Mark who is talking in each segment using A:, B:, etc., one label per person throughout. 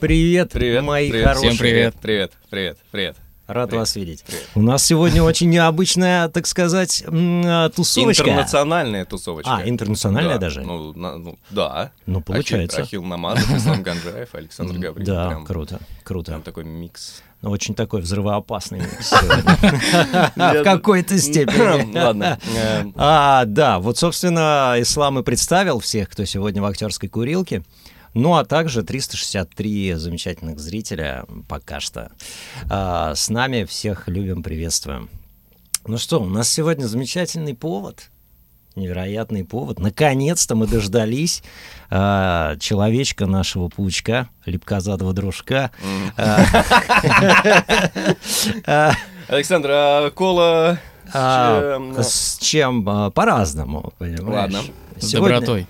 A: Привет,
B: Привет,
A: мои
B: привет.
A: хорошие.
C: Всем привет.
B: Привет, привет, привет.
A: Рад
B: Привет.
A: вас видеть.
B: Привет.
A: У нас сегодня очень необычная, так сказать, а, тусовочка.
B: Интернациональная тусовочка.
A: А, интернациональная
B: Да,
A: даже?
B: Ну, на- ну, да.
A: Ну, получается.
B: Ахилл Намазов, Ислам Ганджаев, Александр Гаврилин.
A: Да,
B: Прям-
A: круто, круто.
B: Прям такой микс.
A: Ну, Очень такой взрывоопасный микс. В какой-то степени.
B: Ладно.
A: А, да, вот, собственно, Ислам и представил всех, кто сегодня в актерской курилке. Ну, а также 363 замечательных зрителя пока что. А, с нами всех любим, приветствуем. Ну что, у нас сегодня замечательный повод. Невероятный повод. Наконец-то мы дождались а, человечка нашего паучка, липкозадого дружка. А,
B: Александр, а кола... с чем?
A: по-разному, понимаешь?
B: Ладно.
C: С добротой.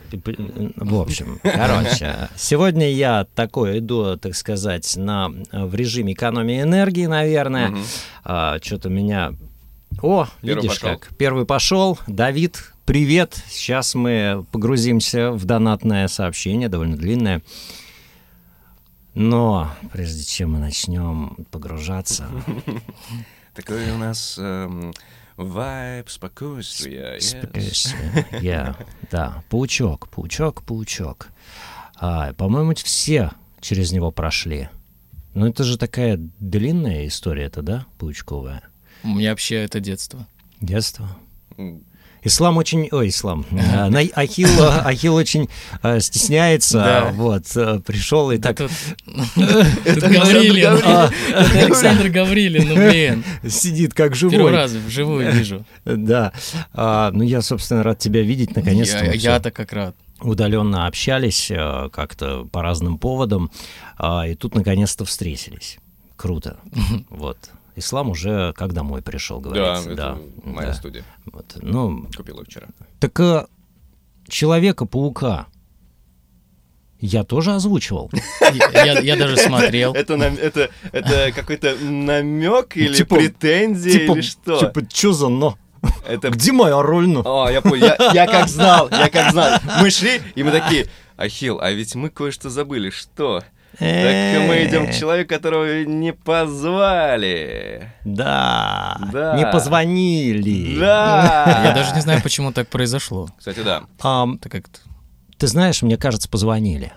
A: В общем, короче, сегодня я такой иду, так сказать, на, в режиме экономии энергии, наверное.
B: Мгм.
A: Что-то меня... О,
B: Первый
A: видишь
B: пошел.
A: как. Первый пошел. Давид, привет. Сейчас мы погрузимся в донатное сообщение, довольно длинное. Но прежде чем мы начнем погружаться,
B: Такой у нас эм, вайб.
A: Спокойствие. Я, да, паучок, паучок, паучок. А, по-моему, все через него прошли. Ну, это же такая длинная история, это, да, паучковая?
C: У меня вообще это детство.
A: Детство. Ислам очень... Ой, Ислам. А, на- Ахилл, а, Ахилл очень а, стесняется. Вот, а, пришел и так
C: тут Гаврилин.
A: А,
C: Это Александр Гаврилин, ну блин.
A: сидит как
C: Первый
A: живой.
C: раз вживую вижу.
A: Да. А, ну, я, собственно, рад тебя видеть. Наконец-то
C: Я-то как рад.
A: удаленно общались э, как-то по разным поводам, а, и тут наконец-то встретились. Круто. Вот. Ислам уже как домой пришел,
B: Да,
A: говорится.
B: это моя
A: да.
B: студия.
A: Вот. Ну,
B: Купил ее вчера.
A: так э, Человека-паука я тоже озвучивал.
C: Я, даже смотрел.
B: Это, это, это какой-то намек или
A: Типа-
B: претензия или что?
A: Типа, что за но?
B: Это
A: Где моя роль, ну?
B: О, я понял. Я, я как знал, я как знал. Мы шли, и мы такие, Ахилл, а ведь мы кое-что забыли. Что? Так мы идем к человеку, которого не позвали.
A: Да.
B: Да.
A: Не позвонили.
B: Да.
C: Я даже не знаю, почему так произошло.
B: Кстати, да.
A: Ам,
C: Так как
A: Ты знаешь, мне кажется, позвонили.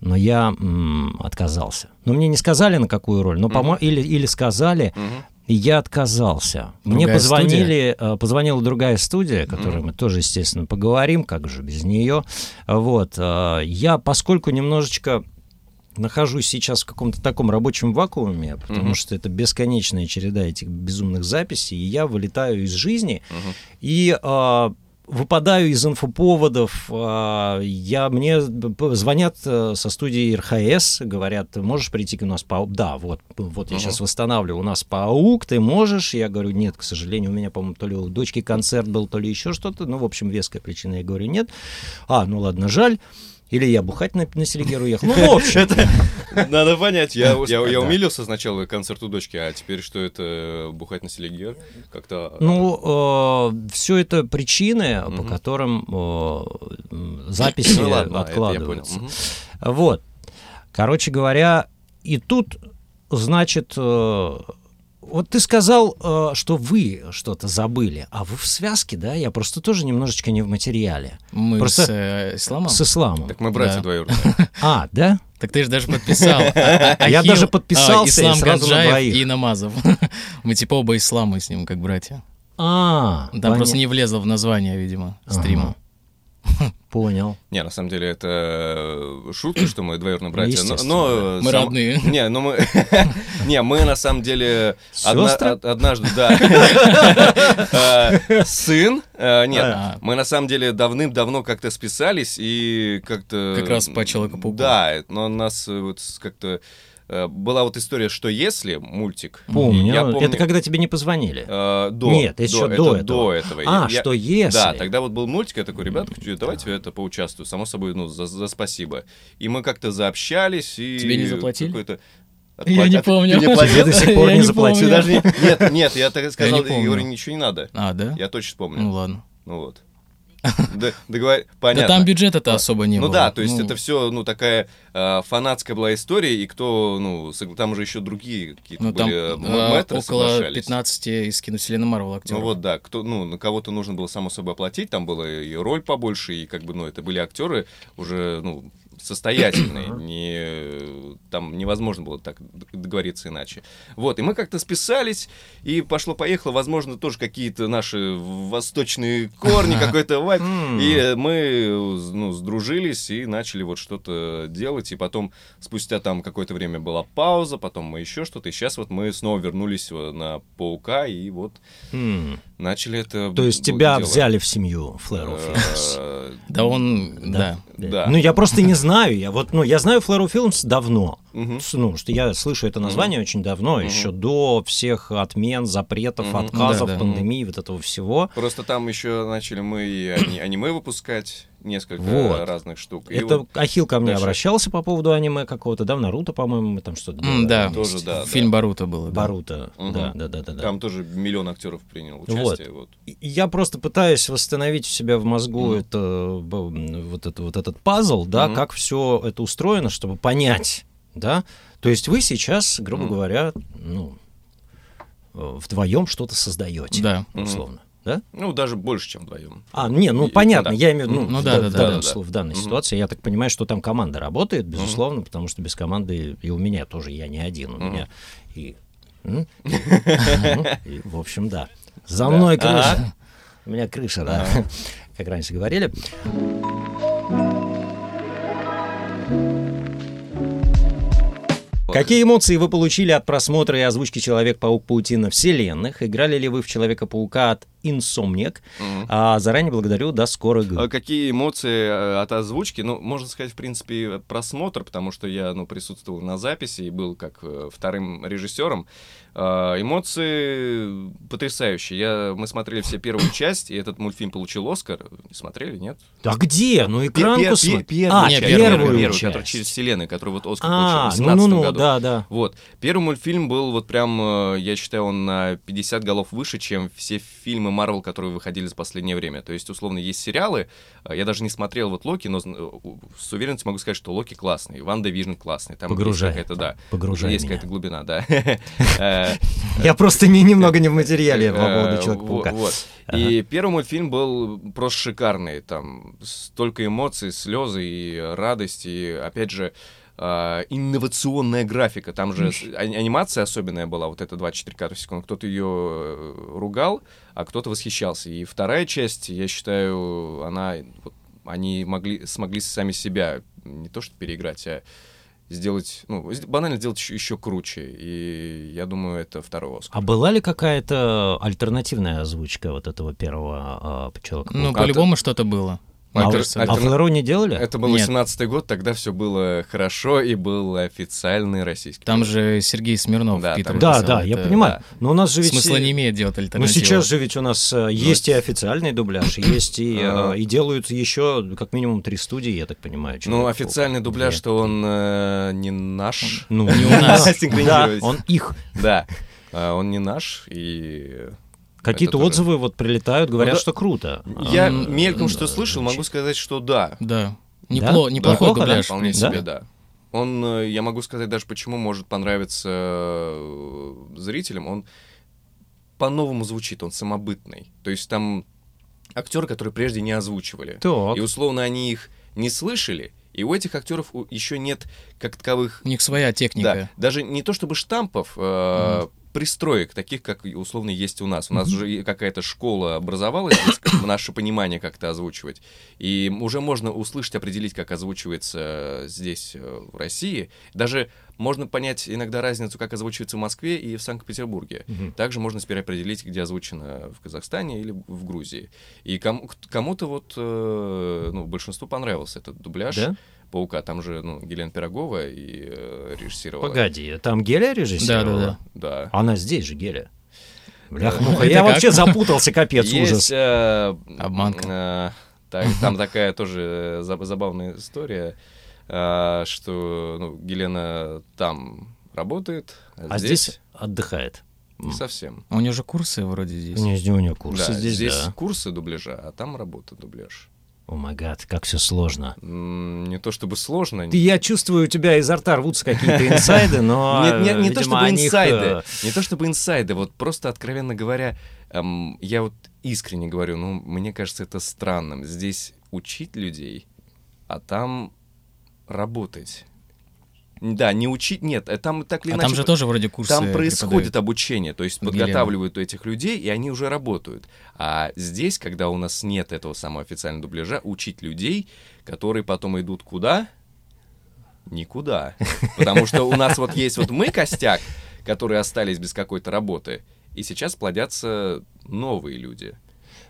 A: Но я м, отказался. Но мне не сказали, на какую роль. Но, по-моему, или, или сказали,
B: Мгм.
A: и я отказался. мне
C: Другая
A: позвонили, э, позвонила другая студия, о которой мы тоже, естественно, поговорим, как же без нее. Вот. э, Я, поскольку немножечко нахожусь сейчас в каком-то таком рабочем вакууме, потому
B: Мгм.
A: что это бесконечная череда этих безумных записей, и я вылетаю из жизни,
B: Мгм.
A: и а, выпадаю из инфоповодов. а, я, мне звонят э, со студии РХС, говорят, можешь прийти к нас по... Да, вот, вот я
B: Мгм.
A: сейчас восстанавливаю. У нас паук, ты можешь? Я говорю, нет, к сожалению, у меня, по-моему, то ли у дочки концерт был, то ли еще что-то. Ну, в общем, веская причина. Я говорю, нет. А, ну ладно, жаль. Или я бухать на, на Селигер уехал. Ну, в общем.
B: Надо понять, я, я, я умилился сначала концерт у дочки, а теперь что это бухать на селигер? Как-то...
A: Ну, все это причины, по которым э, записи
B: Ну ладно,
A: откладываются.
B: Мгм.
A: Вот. Короче говоря, и тут, значит, э, вот ты сказал, э, что вы что-то забыли, а вы в связке, да? Я просто тоже немножечко не в материале.
C: мы
A: Просто
C: с э, Исламом.
A: С исламом.
B: Так мы братья
C: Да.
B: двоюродные.
A: А, да?
C: Так ты же даже подписал. А-
A: Я даже подписался,
C: а,
A: и
C: Ислам Гаджаев и Намазов. Мы типа оба исламы с ним, как братья.
A: А,
C: Там просто не влезло в название, видимо, стрима.
A: Понял.
B: Не, на самом деле это э, шутка, что мы двоюродные братья. но- Но, э,
C: Мы
B: сам-
C: родные.
B: Не, ну мы... Не, мы на самом деле... одна- Однажды, да. Э, Сын? Нет,
C: А.
B: мы на самом деле давным-давно как-то списались и как-то...
C: Как раз по Человеку-пауку.
B: Да, но нас вот как-то... э, Была вот история, что если мультик...
A: Помню.
B: Я помню-
A: Это когда тебе не позвонили.
B: Э, до,
A: Нет, еще до
B: это
A: этого.
B: До этого.
A: А,
B: Я-
A: что если?
B: Да, тогда вот был мультик, я такой, ребят, давайте это поучаствую, само собой, ну, за, за спасибо. И мы как-то заобщались, и...
C: Тебе не заплатили?
B: какой-то-
C: Я не
B: А ты-
C: помню.
B: Ты не платил?
A: До сих пор
C: Я
A: не
C: не
A: заплатил.
B: Даже не- Нет, нет, я так сказал,
C: не
B: и
C: помню.
B: говорю, ничего не надо.
C: А, да?
B: Я точно
C: Ну
B: помню.
C: ладно.
B: Ну вот. Договор-
C: Да
B: Понятно.
C: там бюджета-то особо не
B: ну
C: было.
B: да, то есть
C: Ну,
B: это все, ну, такая э, фанатская была история, и кто, ну, там уже еще другие какие-то
C: Ну,
B: были э, мэтры
C: около
B: соглашались.
C: 15 из киновселенной Марвел актеров.
B: Ну вот, да, кто, ну, на кого-то нужно было, само собой, оплатить, там была и роль побольше, и как бы, ну, это были актеры уже, ну, состоятельные, не, там невозможно было так договориться иначе. Вот, и мы как-то списались, и пошло-поехало, возможно, тоже какие-то наши восточные корни, какой-то вайб,
A: М.
B: и э, мы, ну, сдружились и начали вот что-то делать, и потом спустя там какое-то время была пауза, потом мы еще что-то, и сейчас вот мы снова вернулись на Паука, и вот начали это...
A: То есть тебя взяли в семью, Флэр Films.
C: Да он, да.
B: Да.
A: Ну, я просто не знаю. Я вот, ну, я знаю Флэру Films давно. С- Ну, что я слышу это название очень давно,
B: Мгм.
A: еще до всех отмен, запретов,
B: Мгм.
A: отказов,
C: Да, да.
A: пандемии, вот этого всего.
B: Просто там еще начали мы и ани- аниме выпускать, несколько
A: Вот.
B: разных штук. И
A: Это
B: вот
A: Ахил ко мне
B: дальше.
A: обращался по поводу аниме какого-то, да, в Наруто, по-моему, мы там что-то
C: М, Да,
A: делали
B: Тоже, да,
C: фильм Баруто было. да.
A: Баруто,
B: Мгм.
A: да, да, да, да, да.
B: там тоже миллион актеров принял участие. Вот.
A: И Я просто пытаюсь восстановить у себя в мозгу
B: Мгм.
A: это, вот, это, вот этот пазл, да,
B: Мгм.
A: как все это устроено, чтобы понять, да. То есть вы сейчас, грубо
B: Мгм.
A: говоря, ну, э, вдвоем что-то создаете,
C: Да.
A: условно, да?
B: Ну, даже больше, чем вдвоем.
A: А, не, ну
B: И-
A: понятно,
B: да.
A: я имею в виду, ну,
C: Ну
A: в,
C: да,
A: да-
C: да,
A: в
C: да,
A: данном
B: да, да.
A: в данной
B: Мгм.
A: ситуации, я так понимаю, что там команда работает, безусловно, потому что без команды и у меня тоже я не один, у
B: Мгм.
A: меня и, в общем, да. За мной крыша.
B: Ага.
A: У меня крыша, да, как раньше говорили. Какие эмоции вы получили от просмотра и озвучки Человек-паук Паутина вселенных? Играли ли вы в Человека-паука от
B: Мгм.
A: А, заранее благодарю, до скорых.
B: А Какие эмоции э, от озвучки? Ну, можно сказать, в принципе, просмотр, потому что я ну, присутствовал на записи и был как э, вторым режиссером. А, Эмоции потрясающие. Я, мы смотрели все первую часть, и этот мультфильм получил Оскар. Смотрели, нет?
A: А где? Ну, экранку
B: Пе- пе-
A: см-
B: первую
A: А,
C: Не,
B: часть,
C: первую
A: первую
B: первую,
A: часть.
B: которая через вселенную, который вот Оскар
A: А,
B: получил в 2017
A: ну-ну-ну,
B: году.
A: да, да.
B: Вот. Первый мультфильм был вот прям, э, я считаю, он на 50 голов выше, чем все фильмы Марвел, которые выходили за последнее время. То есть, условно, есть сериалы, э, я даже не смотрел вот Локи, но э, с уверенностью могу сказать, что Локи классный, WandaVision классный. Там
A: Погружай.
B: есть да.
A: Погружай
B: Есть какая-то глубина, да. Э,
A: Я просто не, немного не в материале по
B: Э,
A: поводу Человека-паука.
B: И первый мультфильм был просто шикарный. Там столько эмоций, слезы и радость. И, опять же, а, инновационная графика. Там же анимация особенная была, вот это 24 кадра в секунду. Кто-то ее э, ругал, а кто-то восхищался. И вторая часть, я считаю, она... вот они могли, смогли сами себя не то что переиграть, а сделать, ну, банально сделать еще, еще круче. И я думаю, это второй Оскар.
A: А была ли какая-то альтернативная озвучка вот этого первого а, человека?
C: Ну,
B: А
C: по-любому что-то было.
A: А,
C: кажется,
A: а
B: альтерна-
A: Флэру не делали?
B: Это был
C: Нет.
B: 18 год, тогда все было хорошо и был официальный российский.
C: Там же Сергей Смирнов
B: Да,
C: Питер
A: да, да, я понимаю. Но у нас же ведь...
C: Смысла не имеет делать
A: Ну,
C: альтернативу.
A: сейчас же ведь у нас э, есть и официальный дубляж, есть и, э, и делают еще как минимум три студии, я так понимаю.
B: Ну, официальный дубляж,
A: Две.
B: что он э, не наш.
A: Ну,
C: Не у нас.
A: Да, он их.
B: Да, А, он не наш, и...
A: Какие-то
B: тоже-
A: отзывы вот прилетают, говорят,
B: Ну да.
A: что круто.
B: Я мельком
C: да,
B: что слышал, могу сказать, что да.
C: Да.
A: Да?
C: Непло- Неплохой
A: Неплохо, да?
C: дубляж,
B: Вполне
C: принципе.
B: себе, да. Он, э, я могу сказать даже, почему может понравиться э, зрителям. Он по-новому звучит, он самобытный. То есть там актеры, которые прежде не озвучивали.
A: Так.
B: И условно они их не слышали, и у этих актеров еще нет как таковых
C: У них своя
B: Да,
C: техника.
B: даже не то чтобы штампов, э, пристроек, таких, как условно есть у нас. У нас уже какая-то школа образовалась, здесь, наше понимание как-то озвучивать. И уже можно услышать, определить, как озвучивается здесь, э, в России. Даже можно понять иногда разницу, как озвучивается в Москве и в Санкт-Петербурге.
A: Мгм.
B: Также можно теперь определить, где озвучено в Казахстане или в Грузии. И кому- кому-то вот, э, ну, большинству понравился этот дубляж.
A: Да?
B: Паука. Там же, ну, Гелен Пирогова и э, режиссировала.
A: Погоди, там Геля режиссировала?
C: Да-да-да.
B: Да.
A: Она здесь же Геля. Бляха,
C: Это
A: я
C: как?
A: вообще запутался, капец,
B: Есть,
A: ужас.
B: э,
C: Обманка.
B: э, так- там такая тоже заб- забавная история, э, что ну, Гелена там работает,
A: А здесь отдыхает.
B: Не совсем.
C: У него же курсы вроде здесь.
A: Не, у него курсы
B: Да,
A: здесь,
B: здесь
A: да.
B: курсы дубляжа, а там работа дубляж.
A: О май гад, как все сложно.
B: Не то чтобы сложно.
A: Ты, я чувствую, у тебя изо рта рвутся какие-то инсайды, но...
B: Нет, не, не то чтобы
A: них,
B: инсайды,
A: э,
B: не то чтобы инсайды, вот просто откровенно говоря, эм, я вот искренне говорю, ну, мне кажется это странным. Здесь учить людей, а там работать. Да, не учить, нет, э, там так или
C: А
B: иначе...
C: там же тоже вроде курсы
B: Там происходит обучение, то есть подготавливают этих людей, и они уже работают. А здесь, когда у нас нет этого самого официального дубляжа, учить людей, которые потом идут куда? Никуда. Потому что у нас вот есть вот мы, костяк, которые остались без какой-то работы, и сейчас плодятся новые люди.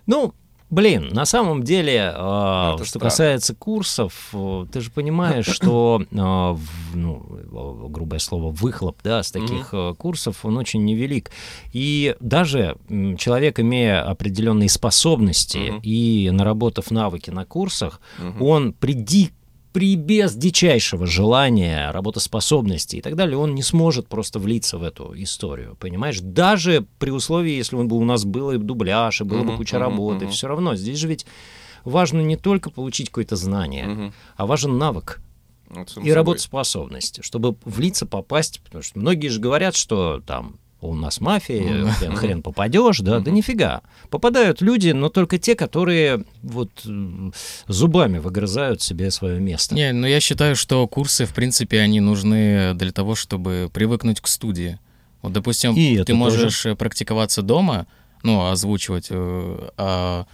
A: Ну, блин, на самом деле, э, что
B: странно.
A: касается курсов, э, ты же понимаешь, что, э, в- ну, грубое слово, выхлоп, да, с таких э, курсов, он очень невелик. И даже человек, имея определенные способности
B: Мгм.
A: и наработав навыки на курсах,
B: Мгм.
A: он при ди- при без дичайшего желания, работоспособности и так далее, он не сможет просто влиться в эту историю, понимаешь? Даже при условии, если он бы у нас был и дубляж, и было бы куча работы, все равно здесь же ведь важно не только получить какое-то знание, а важен навык
B: Вот,
A: и
B: собой.
A: работоспособность, чтобы влиться, попасть, потому что многие же говорят, что там у нас мафия, хрен, хрен попадешь, да, да нифига. Попадают люди, но только те, которые вот зубами выгрызают себе свое место.
C: Не, ну я считаю, что курсы, в принципе, они нужны для того, чтобы привыкнуть к студии. Вот, допустим,
A: И
C: ты можешь э, практиковаться дома, ну, озвучивать, э, а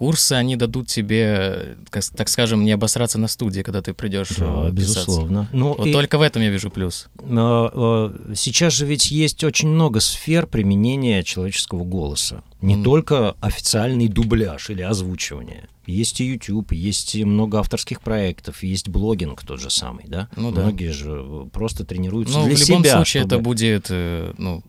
C: курсы, они дадут тебе, так скажем, не обосраться на студии, когда ты придешь
A: Да,
C: э, писаться.
A: безусловно. Ну,
C: Вот
A: и,
C: только в этом я вижу плюс.
A: э, э, сейчас же ведь есть очень много сфер применения человеческого голоса. Не
C: Мгм.
A: только официальный дубляж или озвучивание. Есть и YouTube, есть и много авторских проектов, есть блогинг тот же самый, да?
C: Ну да.
A: Многие же просто тренируются
C: Но
A: для
C: в любом
A: себя.
C: случае это
A: чтобы-
C: будет, э, ну,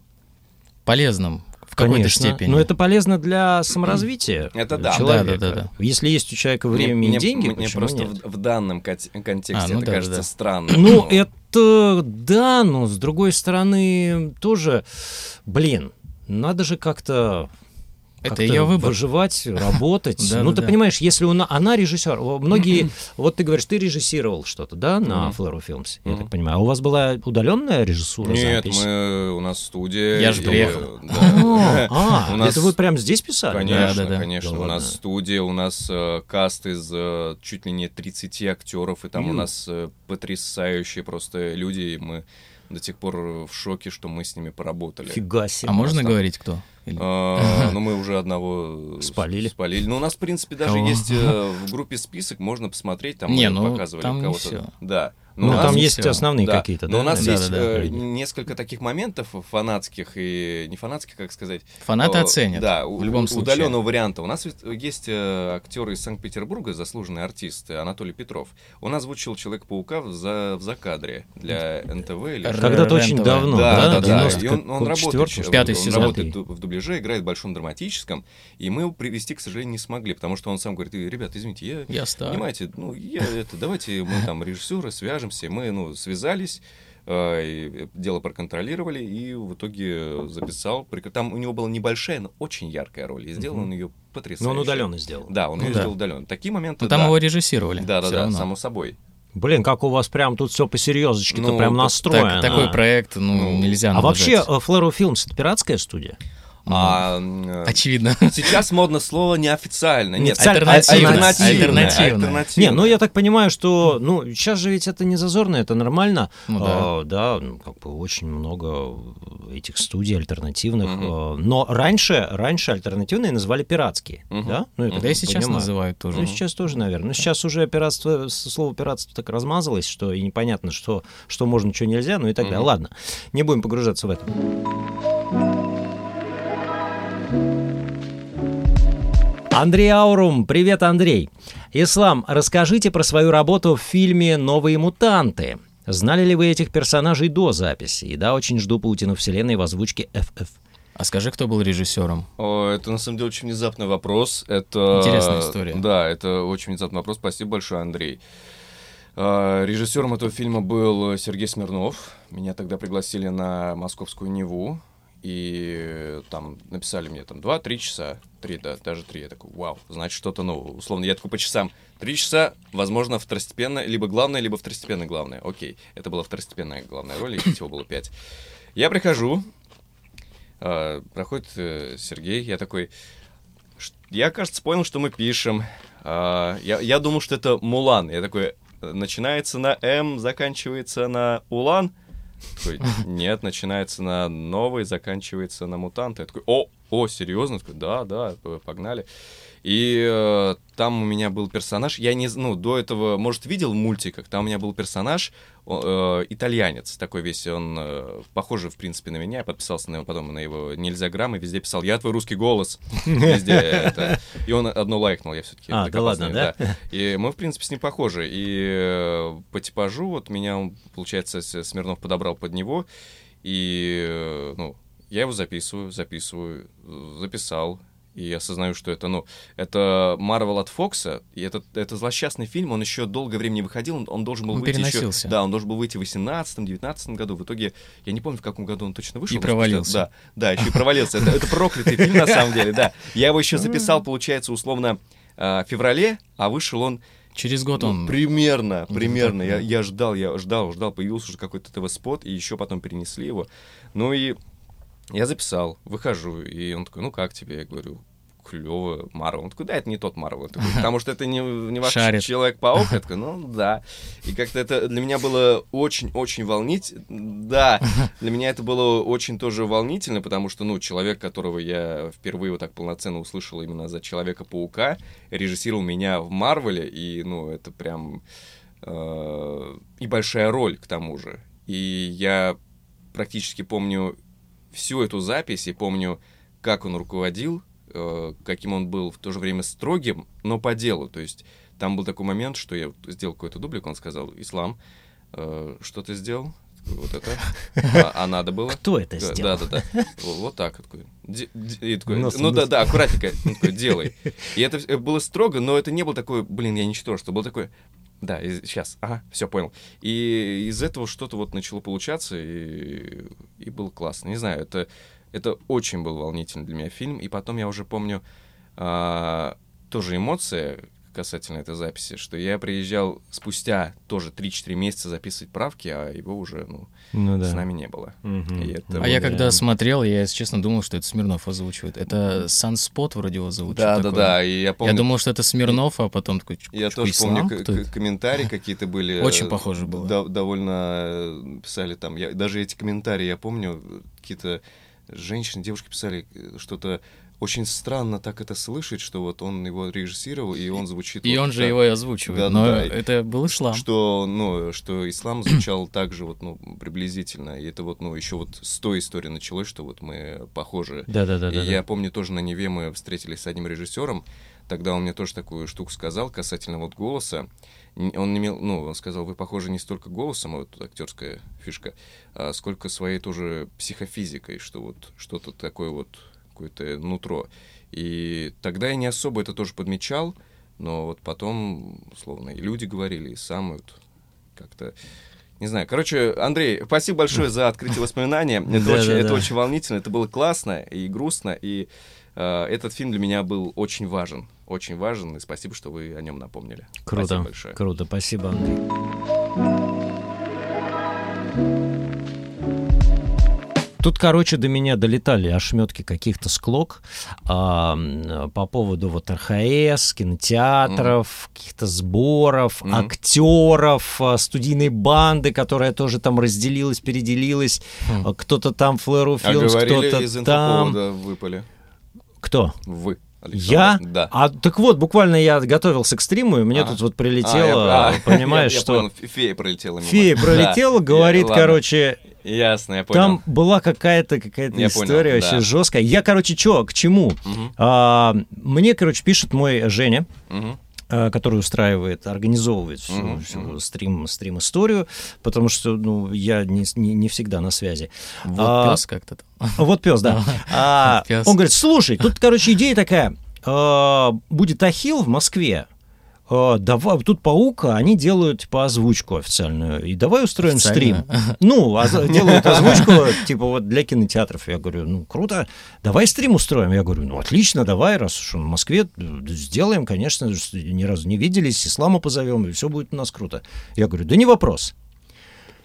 C: полезным в какой-то степени.
A: но это полезно для саморазвития
B: Это да.
A: человека.
C: Да, да, да,
A: Если есть у человека время
B: мне,
A: и деньги,
B: мне
A: почему
B: просто
A: нет?
B: в, в данном кон- контексте
C: А, ну
B: это
C: да,
B: кажется
C: да.
B: странным.
A: Ну, это да, но с другой стороны тоже, блин, надо же как-то
C: Это ее выбор.
A: выживать, работать.
C: Да,
A: ну,
C: да,
A: ты
C: да.
A: понимаешь, если она, она режиссер, многие, вот ты говоришь, ты режиссировал что-то, да, на. Flare Films, я так понимаю. А у вас была удаленная режиссура,
B: Нет,
A: запись?
B: мы, у нас студия.
C: Я ж
B: и-
C: приехал.
B: да.
A: А,
B: нас-
A: это вы прям здесь писали?
B: Конечно,
C: Да, да, да.
B: конечно.
A: Да
B: у нас студия, у нас э, каст из э, чуть ли не 30 актеров, и там у нас э, потрясающие просто люди, и мы до сих пор в шоке, что мы с ними поработали.
A: Фига себе.
C: А можно
B: там-
C: говорить кто? Или-
B: А, Ну, мы уже одного с-
A: Спалили.
B: Спалили. Ну, у нас, в принципе, даже
C: Кого?
B: есть э, в группе список, можно посмотреть, там
C: Не,
B: мы
C: ну,
B: показывали
C: там не
B: кого-то.
C: всё.
B: Да.
A: Ну, там есть
C: всё.
A: основные
B: да.
A: какие-то,
B: Но
A: да?
B: у нас
C: Да,
B: есть
C: да, да.
B: э, несколько таких моментов фанатских и не фанатских, как сказать.
C: Фанаты
B: Э,
C: оценят.
B: Да,
C: в любом случае.
B: удаленного варианта. У нас есть э, актер из Санкт-Петербурга, заслуженный артист Анатолий Петров. Он озвучил Человека-паука в, за, в закадре для НТВ или.
A: Когда-то очень давно,
B: да,
A: да?
B: да, да.
A: 90
B: И он, он работает,
C: Пятый
B: он
C: сезон.
B: работает в дубляже, играет в большом драматическом, и мы его привести, к сожалению, не смогли, потому что он сам говорит, «Э, ребята, извините, я
C: Я стар.
B: Понимаете, ну, я это, давайте мы там режиссеры свяжемся, мы, ну, связались, э, дело проконтролировали, и в итоге записал. Там у него была небольшая, но очень яркая роль, и сделал он ее потрясающе.
A: Но он удаленно сделал.
B: Да, он
C: Ну
B: ее
C: да.
B: сделал удаленно. Такие моменты,
C: Ну там
B: да.
C: его режиссировали.
B: Да, да,
C: всё
B: да,
C: равно.
B: само собой.
A: Блин, как у вас прям тут все по серьезочке-то
B: Ну,
A: прям настроено.
C: Так- такой проект, ну,
B: Ну,
C: нельзя
A: А вообще,
C: наблюдать.
A: э, Films это пиратская студия?
B: А, э,
C: Очевидно.
B: сейчас модно слово неофициально. Нет.
C: Альтернативно.
B: альтернативно.
C: Альтернативно.
B: Альтернативно.
A: Не, ну я так понимаю, что, ну, сейчас же ведь это не зазорно, это нормально.
C: Ну да.
A: А, да, ну, как бы очень много этих студий альтернативных.
B: Мгм.
A: а, Но раньше, раньше альтернативные называли пиратские,
B: Мгм.
A: да? Ну, это
C: Да и
A: я
C: сейчас
A: понимаю.
C: называют тоже.
A: Ну, сейчас тоже, наверное. Но сейчас уже пиратство, слово пиратство так размазалось, что и непонятно, что, что можно, что нельзя, ну и так далее.
B: Мгм.
A: Ладно, не будем погружаться в это. Андрей Аурум. Привет, Андрей. Ислам, расскажите про свою работу в фильме «Новые мутанты». Знали ли вы этих персонажей до записи? И да, очень жду паутину вселенной в озвучке FF.
C: А скажи, кто был режиссером?
B: О, это на самом деле очень внезапный вопрос. Это
C: Интересная история.
B: Да, это очень внезапный вопрос. Спасибо большое, Андрей. А, Режиссером этого фильма был Сергей Смирнов. Меня тогда пригласили на Московскую Неву. И там написали мне там 2-3 часа, 3, да, даже 3. Я такой, вау, значит что-то, ну, условно, я такой по часам. 3 часа, возможно, второстепенно, либо главное, либо второстепенно главное. Окей, это была второстепенная главная роль, и всего было 5. Я прихожу, э, проходит э, Сергей, я такой, я, кажется, понял, что мы пишем. Э, я, я думал, что это Мулан. Я такой, начинается на М, заканчивается на Улан. Такой, нет, начинается на новый, заканчивается на мутанты. Я такой, о, о, серьезно? Такой, да, да, погнали. И э, там у меня был персонаж, я не, ну, до этого, может, видел в мультиках, там у меня был персонаж, э, итальянец, такой весь, он э, похожий, в принципе, на меня, я подписался на него потом на его нельзя грамм, и везде писал, я твой русский голос, везде это. И он одно лайкнул, я все-таки.
A: А, да ладно, да?
B: И мы, в принципе, с ним похожи. И э, по типажу, вот меня, получается, Смирнов подобрал под него, и, э, ну, я его записываю, записываю, записал, и осознаю, что это, ну, это Марвел от Фокса, и это, это злосчастный фильм, он еще долгое время не выходил, он, он должен был он выйти еще... Да, он должен был выйти в 18-19 году, в итоге, я не помню, в каком году он точно вышел.
C: И провалился.
B: Да, да, еще и провалился. Это, это проклятый фильм, на самом деле, да. Я его еще записал, получается, условно, а, в феврале, а вышел он
C: Через год он...
B: Ну, примерно, примерно. Я, я ждал, я ждал, ждал, появился уже какой-то ТВ-спот, и еще потом перенесли его. Ну и я записал, выхожу, и он такой, ну как тебе? Я говорю, клево, Марвел. Он такой, да, это не тот Марвел. Потому что это не, не ваш Человек-паук. Я такой, ну да. И как-то это для меня было очень-очень волнительно. Да, для меня это было очень тоже волнительно, потому что, ну, человек, которого я впервые вот так полноценно услышал именно за Человека-паука, режиссировал меня в Марвеле, и, ну, это прям... Э, и большая роль, к тому же. И я практически помню всю эту запись и помню, как он руководил, э, каким он был в то же время строгим, но по делу. То есть там был такой момент, что я сделал какой-то дублик, он сказал, «Ислам, э, что ты сделал?» вот это. А, а надо было.
A: Кто это сделал?
B: Да, да, да. Вот, так. Такой, и такой, нос, ну нос. да, да, аккуратненько. Такой, делай. И это было строго, но это не было такое, блин, я ничтожество. Было такое, да, сейчас, ага, все понял. И из этого что-то вот начало получаться, и, и было классно. Не знаю, это, это очень был волнительный для меня фильм. И потом я уже помню а, тоже эмоция, касательно этой записи, что я приезжал спустя тоже 3-4 месяца записывать правки, а его уже ну, ну, да. с нами не было.
C: Угу. а вот, я когда да. смотрел, я, если честно, думал, что это Смирнов озвучивает. Это Sunspot вроде его зовут.
B: Да, да, да. И я, помню...
C: я думал, что это Смирнов, а потом такой...
B: Я тоже помню, комментарии какие-то были.
C: Очень похоже было.
B: довольно э, писали там. Я, даже эти комментарии я помню, какие-то женщины, девушки писали э, что-то очень странно так это слышать, что вот он его режиссировал, и он звучит...
C: И
B: вот
C: он
B: так.
C: же его и озвучивает, да, но да, это был ислам.
B: Что, ну, что ислам звучал так же вот, ну, приблизительно, и это вот, ну, еще вот с той истории началось, что вот мы похожи.
A: Да-да-да. И
B: я помню, тоже на Неве мы встретились с одним режиссером, тогда он мне тоже такую штуку сказал касательно вот голоса. Он имел, ну, он сказал, вы похожи не столько голосом, а вот актерская фишка, а сколько своей тоже психофизикой, что вот что-то такое вот какое-то нутро. И тогда я не особо это тоже подмечал, но вот потом, условно, и люди говорили, и сам вот как-то... Не знаю. Короче, Андрей, спасибо большое за открытие воспоминания. Это, очень, это очень волнительно, это было классно и грустно, и э, этот фильм для меня был очень важен. Очень важен, и спасибо, что вы о нем напомнили.
A: Круто.
B: Спасибо большое.
A: Круто, спасибо, Андрей. Тут, короче, до меня долетали ошметки каких-то склок а, по поводу вот РХС, кинотеатров, mm каких-то сборов, mm актеров, а, студийной банды, которая тоже там разделилась, переделилась. Mm. Кто-то там Флэру Филмс, а кто-то из там.
B: выпали.
A: Кто?
B: Вы.
A: Александр. Я?
B: Да.
A: А так вот, буквально я готовился к стриму, и мне а. тут вот прилетело, а, я, понимаешь,
B: я, я
A: что...
B: Понял, фея пролетела мимо.
A: Фея пролетела, да. говорит, я, короче...
B: Ясно, я понял.
A: Там была какая-то какая-то история понял, вообще да. жесткая. Я, короче, чё, к чему? Угу. А, мне, короче, пишет мой Женя. Угу который устраивает, организовывает всю, uh-huh, всю uh-huh. стрим, стрим историю, потому что ну я не, не, не всегда на связи.
C: Вот а, пес как-то там.
A: Вот пес, да. а, пес. Он говорит, слушай, тут, короче, идея такая: а, будет Ахил в Москве давай, тут паука, они делают типа озвучку официальную, и давай устроим
C: Официально?
A: стрим. Ну, оз- делают озвучку, типа вот для кинотеатров. Я говорю, ну, круто, давай стрим устроим. Я говорю, ну, отлично, давай, раз уж он в Москве, сделаем, конечно, ни разу не виделись, ислама позовем, и все будет у нас круто. Я говорю, да не вопрос.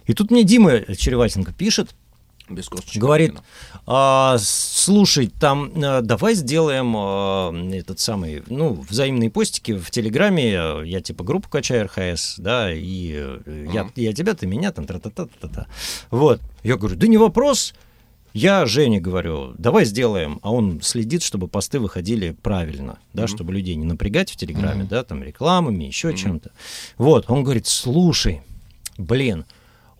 A: И тут мне Дима Череватенко пишет,
B: Без косточек.
A: Говорит, а, слушай, там а, давай сделаем а, этот самый, ну, взаимные постики в Телеграме. Я типа группу качаю РХС, да, и э, я, я тебя, ты меня, там, тра-та-та-та-та. Вот. Я говорю, да не вопрос. Я Жене говорю, давай сделаем, а он следит, чтобы посты выходили правильно, да,
B: Мгм.
A: чтобы людей не напрягать в Телеграме,
C: Мгм.
A: да, там рекламами, еще
B: Мгм.
A: чем-то. Вот, он говорит, слушай, блин,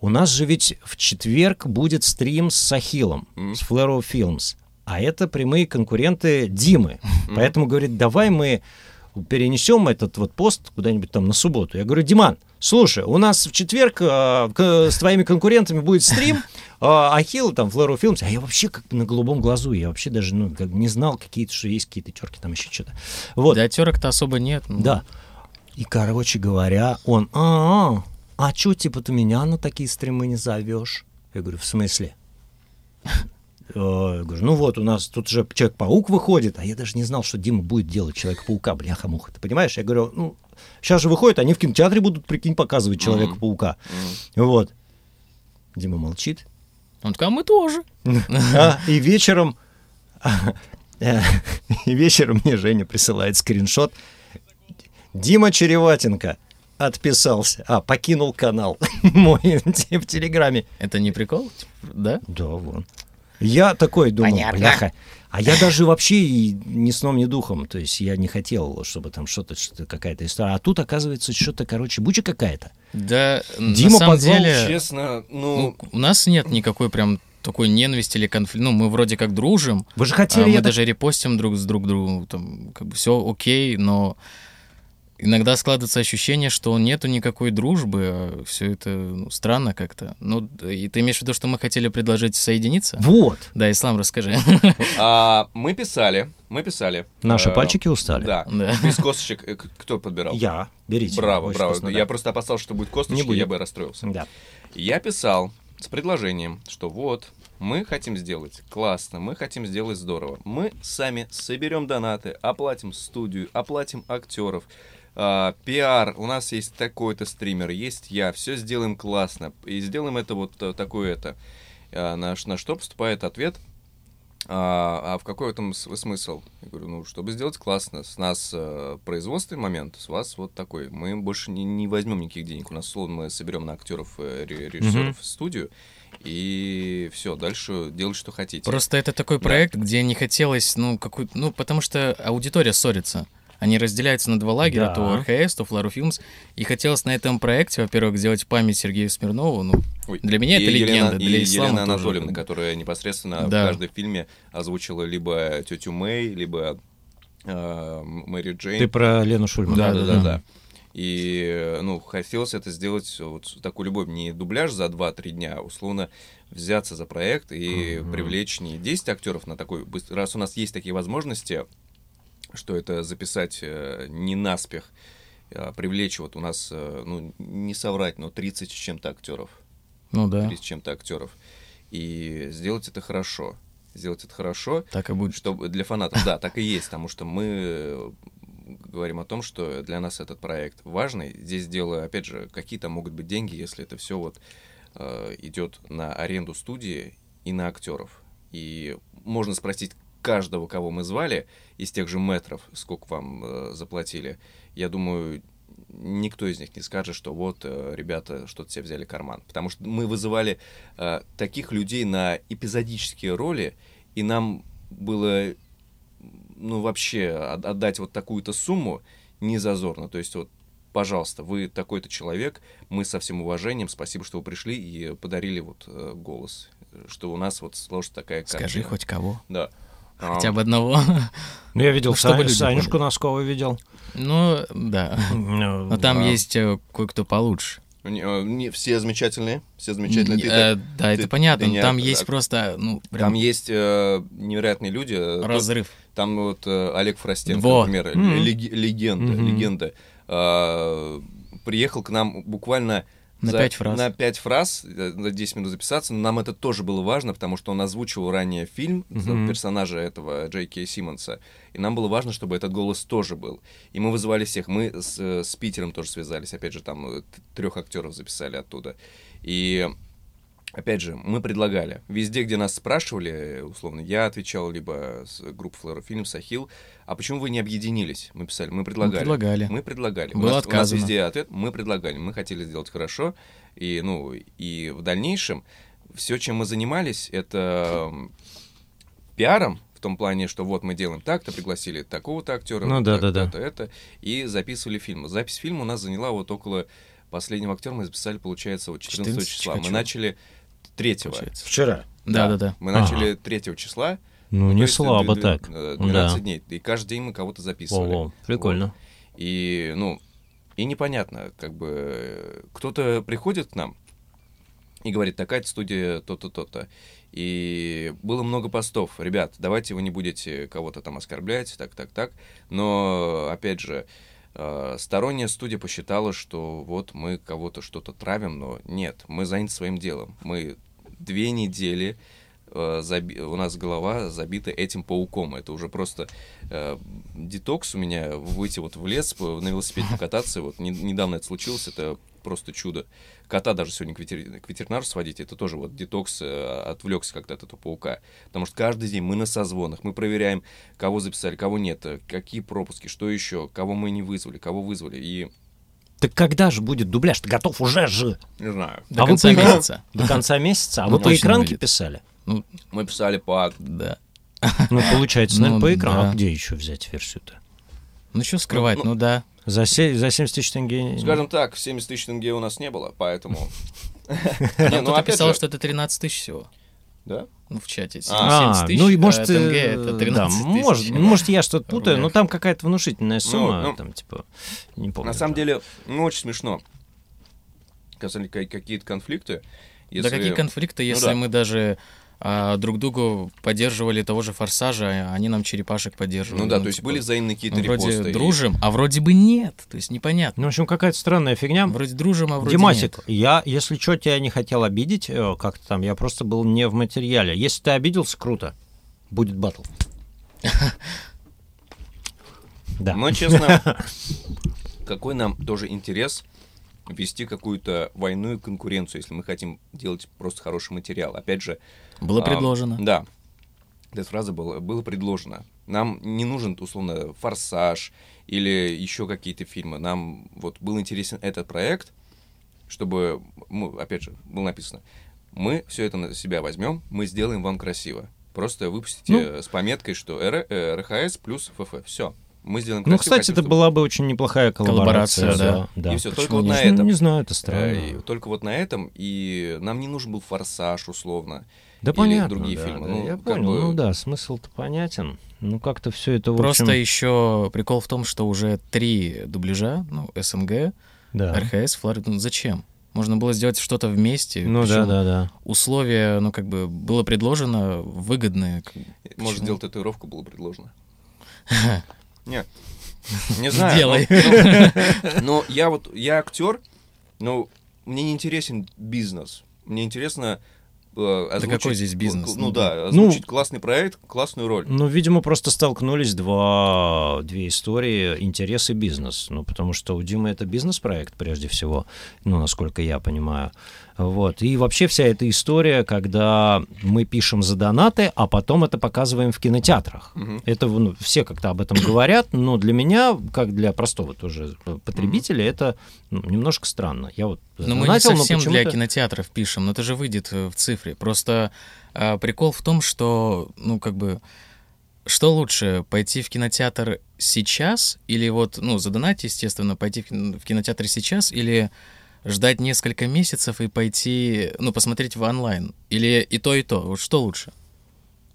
A: у нас же ведь в четверг будет стрим с Сахилом,
B: Мгм.
A: с Flare Films, а это прямые конкуренты Димы. Поэтому, говорит, давай мы перенесем этот вот пост куда-нибудь там на субботу. Я говорю, Диман, слушай, у нас в четверг а, к- с твоими конкурентами будет стрим, а, Ахилл, там, of Films, а я вообще как на голубом глазу, я вообще даже ну, как не знал какие-то, что есть какие-то терки, там еще что-то. Вот.
C: Да, терок-то особо нет. ну.
A: Да. И, короче говоря, он, а, а, а чё, типа, ты меня на такие стримы не зовешь? Я говорю, в смысле? Э, Я говорю, ну вот, у нас тут же Человек-паук выходит, а я даже не знал, что Дима будет делать Человека-паука, бляха-муха, ты понимаешь? Я говорю, ну, сейчас же выходит, они в кинотеатре будут, прикинь, показывать Человека-паука. Вот. Дима молчит.
C: Он такой, а мы тоже.
A: А, и вечером... э, И вечером мне Женя присылает скриншот. Дима Череватенко отписался. А, покинул канал мой в Телеграме.
C: Это не прикол? Да?
A: Да, вон. Я такой думал,
C: Понятно.
A: бляха. А я даже вообще и ни сном, ни духом. То есть я не хотел, чтобы там что-то, что какая-то история. А тут, оказывается, что-то, короче, буча какая-то.
C: Да,
A: Дима
C: на самом
A: позвал
C: деле...
B: Честно,
C: Ну,
B: ну,
C: у нас нет никакой прям такой ненависти или конфликта. Ну, мы вроде как дружим,
A: Вы же
C: а
A: хотели...
C: мы
A: я так-
C: даже репостим друг с друг другу, там, как бы все окей, но иногда складывается ощущение, что нету никакой дружбы, все это ну, странно как-то. Ну, и ты имеешь в виду, что мы хотели предложить соединиться?
A: Вот.
C: Да, Ислам, расскажи.
B: а, мы писали, мы писали.
A: Наши
B: э,
A: пальчики устали.
B: Да.
C: Да.
B: Без косточек э, кто подбирал?
A: Я. Берите.
B: Браво,
A: Очень
B: браво.
A: вкусно, да.
B: Я просто опасался, что будет косточки,
A: Не будет.
B: я бы расстроился.
A: Да.
B: Я писал с предложением, что вот, мы хотим сделать классно, мы хотим сделать здорово. Мы сами соберем донаты, оплатим студию, оплатим актеров, а, пиар, у нас есть такой-то стример, есть я, все сделаем классно, и сделаем это вот э, такое-то. А, на, ш- на что поступает ответ, а, а в какой этом смысл? Я говорю, ну, чтобы сделать классно, с нас э, производственный момент, с вас вот такой. Мы больше не, не возьмем никаких денег. У нас, условно, мы соберем на актеров, э, ре- режиссеров студию, и все, дальше делать, что хотите.
C: Просто это такой
B: Да.
C: проект, где не хотелось, ну, какой ну, потому что аудитория ссорится. Они разделяются на два лагеря,
A: Да.
C: то РХС, то Флару Фильмс. И хотелось на этом проекте, во-первых, сделать память Сергею Смирнову. Ну,
B: Ой,
C: для меня
B: и
C: это
B: Елена-
C: легенда,
B: и
C: для Ислама
B: Елена
C: тоже.
B: Анатольевна, которая непосредственно
C: Да.
B: в каждом фильме озвучила либо тетю Мэй, либо э, Мэри Джейн.
A: Ты про Лену Шульман.
B: Да, да, да,
C: да.
B: да. И, э, ну, хотелось это сделать вот такую любовь, не дубляж за 2-3 дня, а условно взяться за проект и
A: Мгм.
B: привлечь не 10 актеров на такой... Раз у нас есть такие возможности, что это записать э, не наспех, а привлечь вот у нас, э, ну, не соврать, но 30 с чем-то актеров.
C: Ну да,
B: 30 с чем-то актеров. И сделать это хорошо. Сделать это хорошо,
C: так и будет.
B: чтобы для фанатов, да, так и есть, потому что мы говорим о том, что для нас этот проект важный. Здесь дело, опять же, какие-то могут быть деньги, если это все вот э, идет на аренду студии и на актеров. И можно спросить каждого, кого мы звали, из тех же метров, сколько вам э, заплатили. Я думаю, никто из них не скажет, что вот э, ребята что-то себе взяли карман. Потому что мы вызывали э, таких людей на эпизодические роли, и нам было, ну, вообще от- отдать вот такую-то сумму не зазорно. То есть вот, пожалуйста, вы такой-то человек, мы со всем уважением, спасибо, что вы пришли и подарили вот э, голос, что у нас вот сложится такая
C: Скажи
B: картина.
C: хоть кого.
B: Да.
C: Хотя
B: А,
C: бы одного.
A: Ну, я видел
C: Ну,
A: Сань- Санюшку
C: поняли.
A: Носкова видел.
C: Ну, да.
A: Но
C: Но там есть э, кое-кто получше.
B: не, э, не, все замечательные, все замечательные. Ты
C: Э,
B: так-
C: Да,
B: ты-
C: это понятно.
B: ты
C: но
B: не
C: Там есть просто, ну,
B: Там
C: прям
B: есть э, невероятные люди.
C: разрыв.
B: Там вот э, Олег Фростенко,
C: Во.
B: например,
A: Мгм.
B: леги- легенда,
A: Мгм.
B: легенда. э, приехал к нам буквально
C: На
B: за-
C: пять фраз.
B: На пять фраз, э, на 10 минут записаться. Но нам это тоже было важно, потому что он озвучивал ранее фильм
A: Мгм.
B: персонажа этого Джей Кей Симмонса. И нам было важно, чтобы этот голос тоже был. И мы вызывали всех. Мы с, э, с Питером тоже связались. Опять же, там трех актеров записали оттуда. И Опять же, мы предлагали. Везде, где нас спрашивали, условно, я отвечал, либо с группа Флора Фильм, Сахил, а почему вы не объединились? Мы писали, мы предлагали.
C: предлагали.
B: Мы предлагали.
C: Было
B: у, нас, у нас
C: отказано.
B: везде ответ, мы предлагали. Мы хотели сделать хорошо. И, ну, и в дальнейшем все, чем мы занимались, это пиаром, в том плане, что вот мы делаем так-то, пригласили такого-то актера,
A: Ну да,
B: так,
A: да, да.
B: это, и записывали фильм. Запись фильма у нас заняла вот около последнего актера мы записали, получается, вот 14
C: 14
B: числа. Мы
C: чего?
B: начали 3
C: Получается.
A: Вчера.
C: Да, да, да.
B: Мы
A: Ага.
B: начали 3 числа.
A: Ну, не слабо
B: д- д-
A: так.
B: э,
A: Да.
B: 12 дней. И каждый день мы кого-то записывали.
A: Во-во, прикольно.
B: И, ну, и непонятно, как бы, кто-то приходит к нам и говорит, такая-то студия то-то, то-то. И было много постов. Ребят, давайте вы не будете кого-то там оскорблять, так, так, так. Но, опять же, э, сторонняя студия посчитала, что вот мы кого-то что-то травим, но нет, мы заняты своим делом. Мы две недели э, заби- у нас голова забита этим пауком. Это уже просто э, детокс у меня, выйти вот в лес, на велосипеде покататься. Вот не- недавно это случилось, это просто чудо. Кота даже сегодня к, ветери- к ветеринару сводить, это тоже вот детокс, э, отвлекся как-то от этого паука. Потому что каждый день мы на созвонах, мы проверяем, кого записали, кого нет, э, какие пропуски, что еще, кого мы не вызвали, кого вызвали. И,
A: Так когда же будет дубляж? Ты готов уже же.
B: не знаю,
C: До
A: А вы
C: конца
A: по экран-
C: месяца.
A: До конца месяца? А вы
C: Ну,
A: по
C: точно
A: экранке писали?
C: Ну,
B: мы писали по...
C: да.
A: Ну, получается, наверное,
C: Ну,
A: по экрану.
C: да.
A: А где еще взять версию-то?
C: Ну, что скрывать,
B: Ну,
C: ну, да.
A: За, се- за 70 тысяч тенге?
B: Скажем так, 70 тысяч тенге у нас не было, поэтому... Ну,
C: кто-то
B: опять
C: писал, что это 13 тысяч всего.
B: Да?
C: Ну, в чате.
B: А,
C: 70 тысяч,
A: ну и
C: а
A: может,
C: тенге
A: э,
C: это
A: да,
C: 13 тысяч.
A: может, может, я что-то путаю, но
C: рублях.
A: там какая-то внушительная сумма,
B: ну,
A: там, типа, не помню.
B: На самом
A: да.
B: деле, ну, очень смешно. Касались ка- какие-то конфликты.
C: Да какие конфликты, если
B: да.
C: мы даже а, друг другу поддерживали того же форсажа, а они нам черепашек поддерживали.
B: Ну да, то есть
C: типа,
B: были взаимные какие-то
C: ну, вроде
B: репосты. и-
C: дружим, а вроде бы нет. То есть непонятно.
A: Ну, в общем, какая-то странная фигня.
C: Вроде дружим, а вроде
A: Димасик,
C: нет.
A: я, если что, тебя не хотел обидеть э, как-то там, я просто был не в материале. Если ты обиделся, круто. Будет батл. Да.
B: Но, честно, какой нам тоже интерес вести какую-то войну и конкуренцию, если мы хотим делать просто хороший материал. Опять же...
C: Было
B: а,
C: предложено.
B: Да. Эта фраза была, было предложено. Нам не нужен, условно, «Форсаж» или еще какие-то фильмы. Нам вот был интересен этот проект, чтобы, ну, опять же, было написано, мы все это на себя возьмем, мы сделаем вам красиво. Просто выпустите
A: Ну.
B: э, с пометкой, что РХ, э, РХС плюс ФФ. Все. Мы сделаем
A: Ну,
B: красиво.
A: кстати,
B: хотим,
A: это
B: чтобы-
A: была бы очень неплохая коллаборация.
C: Коллаборация,
A: да.
B: И всё, только
C: Почему
B: вот
C: нет?
B: на
A: Ну,
B: этом.
A: Не знаю, это
B: Э,
A: странно.
B: и только вот на этом, и нам не нужен был форсаж, условно.
A: Да
B: или
A: понятно.
B: другие
A: да,
B: фильмы.
A: да,
B: Ну,
A: я понял.
B: бы-
A: Ну да, смысл-то понятен. Ну как-то все это в
C: Просто
A: общем...
C: еще прикол в том, что уже три дубляжа, ну, СНГ,
A: Да.
C: РХС, Флорида, ну зачем? Можно было сделать что-то вместе.
A: Ну да, да, да.
C: Условия, ну, как бы, было предложено выгодные.
B: Может, сделать татуировку было предложено. Нет. Не знаю.
C: Делай.
B: но- но- Но я вот, я актер, но мне не интересен бизнес. Мне интересно э, озвучить...
C: какой здесь бизнес?
B: Ну
C: Ну,
B: да, озвучить классный проект, классную роль.
A: Ну, видимо, просто столкнулись два, две истории, интерес и бизнес. Ну, потому что у Димы это бизнес-проект, прежде всего, ну, насколько я понимаю. Вот. И вообще вся эта история, когда мы пишем за донаты, а потом это показываем в кинотеатрах.
B: Мгм.
A: Это ну, все как-то об этом говорят, но для меня, как для простого тоже потребителя, это ну, немножко странно. Я вот
C: Но мы не
A: задонатил, но
C: совсем для кинотеатров пишем, но это же выйдет э, в цифре. Просто а, прикол в том, что, ну, как бы, что лучше, пойти в кинотеатр сейчас, или вот, ну, задонать, естественно, пойти в кин- в кинотеатр сейчас, или ждать несколько месяцев и пойти, ну, посмотреть в онлайн? Или и то, и то? Вот что лучше?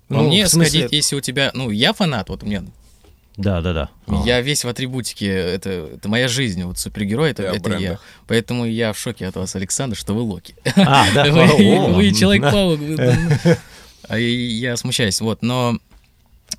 C: По
A: Ну,
C: мне
A: смысле-
C: сходить, если у тебя... Ну, я фанат, вот у меня...
A: Да, да, да.
C: Я весь в атрибутике, это, это моя жизнь, вот супергерой, это, это я. Поэтому я в шоке от вас, Александр, что вы Локи.
A: А, да,
C: Вы, вы. Человек-паук. я смущаюсь. Вот, но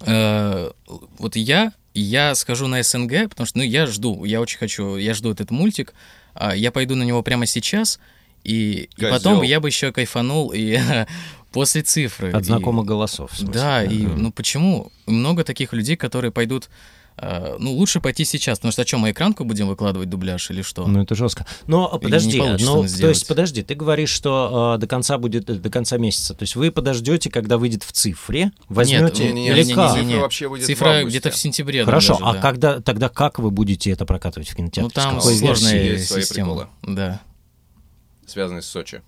C: э, вот я я схожу на СНГ, потому что, ну, я жду, я очень хочу, я жду этот мультик, а, я пойду на него прямо сейчас, и, и потом я бы еще кайфанул и после цифры.
A: От
C: И-
A: знакомых голосов. в смысле.
C: Да, и
A: Мгм.
C: ну почему? Много таких людей, которые пойдут, э, ну лучше пойти сейчас, потому что о чем мы экранку будем выкладывать дубляж или что?
A: Ну, это жестко. Но
C: Или
A: подожди, ну, то
C: сделать.
A: есть, подожди, ты говоришь, что э, до конца будет до конца месяца. То есть вы подождете, когда выйдет в цифре, возьмете
B: не, не,
A: или
B: Цифра августе.
C: где-то в сентябре.
A: Хорошо,
C: даже,
A: а
C: да.
A: когда тогда как вы будете это прокатывать в кинотеатре?
C: Ну там сложная
B: Есть свои
C: система. Да.
B: Связанный с Сочи.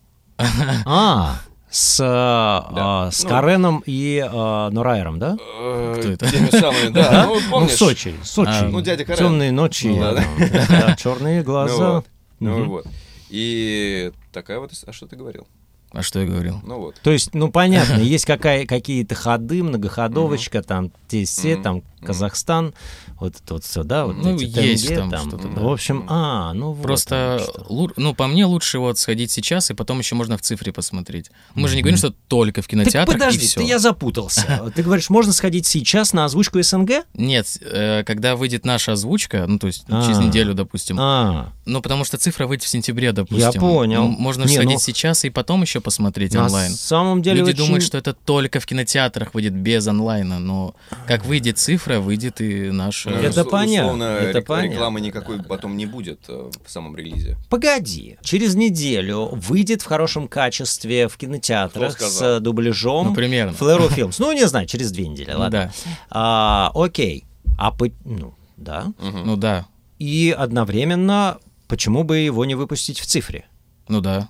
A: А, с, э,
B: Да.
A: а, с
B: Ну.
A: Кареном и э, Норайером, да?
B: Кто
C: это?
B: Теми самыми, да. Ну,
A: Ну? Сочи, Сочи.
C: А,
B: ну, дядя Карен.
A: Темные ночи,
B: Ну, да,
A: черные
B: Ну
A: глаза.
B: Ну вот. И такая вот... А что ты говорил?
C: А что я говорил?
B: Ну вот.
A: То есть, ну понятно, есть какая, какие-то ходы, многоходовочка, там, те все, там, Казахстан, вот это вот все, да, вот
C: Ну,
A: эти
C: есть
A: тенге,
C: там что-то, да.
A: В общем, а, ну вот.
C: Просто, лу- ну, по мне лучше вот сходить сейчас, и потом еще можно в цифре посмотреть. Мы же не говорим, что только в
A: Так
C: кинотеатрах
A: подожди,
C: и все.
A: ты, я запутался. Ты говоришь, можно сходить сейчас на озвучку СНГ?
C: Нет, э, когда выйдет наша озвучка, ну, то есть
A: А.
C: через неделю, допустим,
A: А,
C: ну, потому что цифра выйдет в сентябре, допустим.
A: Я понял.
C: Можно сходить
A: ну-
C: сейчас и потом еще посмотреть
A: на
C: онлайн.
A: самом деле
C: Люди думают, что это только в кинотеатрах выйдет без онлайна, но как выйдет цифра, выйдет и наша...
B: Ну,
A: Это
B: ус-
A: понятно,
B: Условно,
A: это
B: рек-
A: понятно.
B: рекламы никакой потом не будет э, в самом релизе.
A: Погоди, через неделю выйдет в хорошем качестве в кинотеатрах с дубляжом
C: Ну, примерно.
A: Флэру Филмс. Ну, не знаю, через две недели, ладно.
C: Да,
A: А, окей. А по... Ну, да.
B: Мгм.
C: ну да,
A: И одновременно, почему бы его не выпустить в цифре?
C: ну да.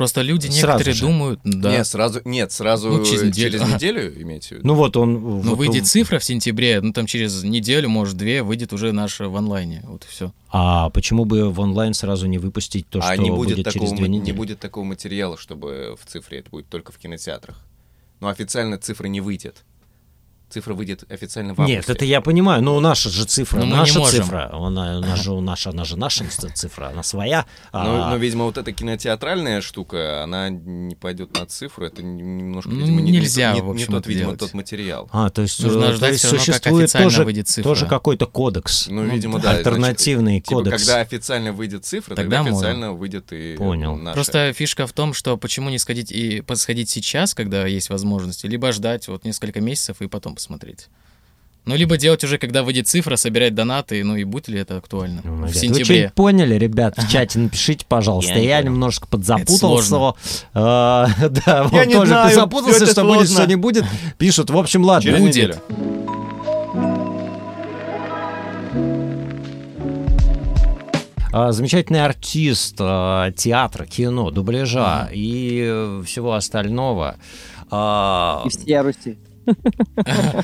C: Просто люди
A: Сразу
C: некоторые
A: же.
C: думают, да.
B: Нет, сразу, нет, сразу
C: Ну, через
B: через,
C: неделю.
B: неделю имеете в виду?
A: Ну вот он...
C: Ну,
A: вот
C: выйдет
A: он-
C: цифра в сентябре, ну там через неделю, может, две, выйдет уже наша в онлайне. Вот и все.
A: А почему бы в онлайн сразу не выпустить то,
B: а
A: что
B: не будет,
A: будет,
B: такого,
A: через две недели?
B: не будет такого материала, чтобы в цифре это будет только в кинотеатрах. Но официально цифра не выйдет. Цифра выйдет официально в августе.
A: Нет, это я понимаю, но наша же цифра,
C: Но мы не
A: наша
C: можем.
A: цифра, она, она же наша, она же наша цифра, она своя.
B: Но,
A: а-
B: но, видимо, вот эта кинотеатральная штука, она не пойдет на цифру, это немножко,
C: Ну,
B: видимо, не,
C: нельзя,
B: не,
C: в
B: не
C: общем,
B: тот, видимо,
C: делать.
B: тот материал.
A: А, то есть,
C: Нужно
A: э, то
C: ждать
A: есть
C: равно,
A: существует
C: официально
A: тоже,
C: выйдет цифра.
A: тоже какой-то кодекс,
B: Ну, видимо, да.
A: альтернативный
B: значит, типа,
A: кодекс.
B: когда официально выйдет цифра,
C: Тогда
B: тогда,
C: можно.
B: официально выйдет и
A: Понял.
B: наша.
C: Просто фишка в том, что почему не сходить и посходить сейчас, когда есть возможность, либо ждать вот несколько месяцев и потом посмотреть. Ну, либо делать уже, когда выйдет цифра, собирать донаты, ну и будет ли это актуально
A: Ну,
C: в
A: Вы
C: сентябре?
A: что-нибудь поняли, ребят, в чате напишите, пожалуйста.
C: Я
A: немножко подзапутался. А, Да, вот тоже
B: знаю,
A: ты запутался, что будет, что не будет. Пишут, в общем, ладно.
B: Через
A: будет.
B: неделю.
A: А, Замечательный артист а, театра, кино, дубляжа и э, всего остального. А,
D: И всея Руси.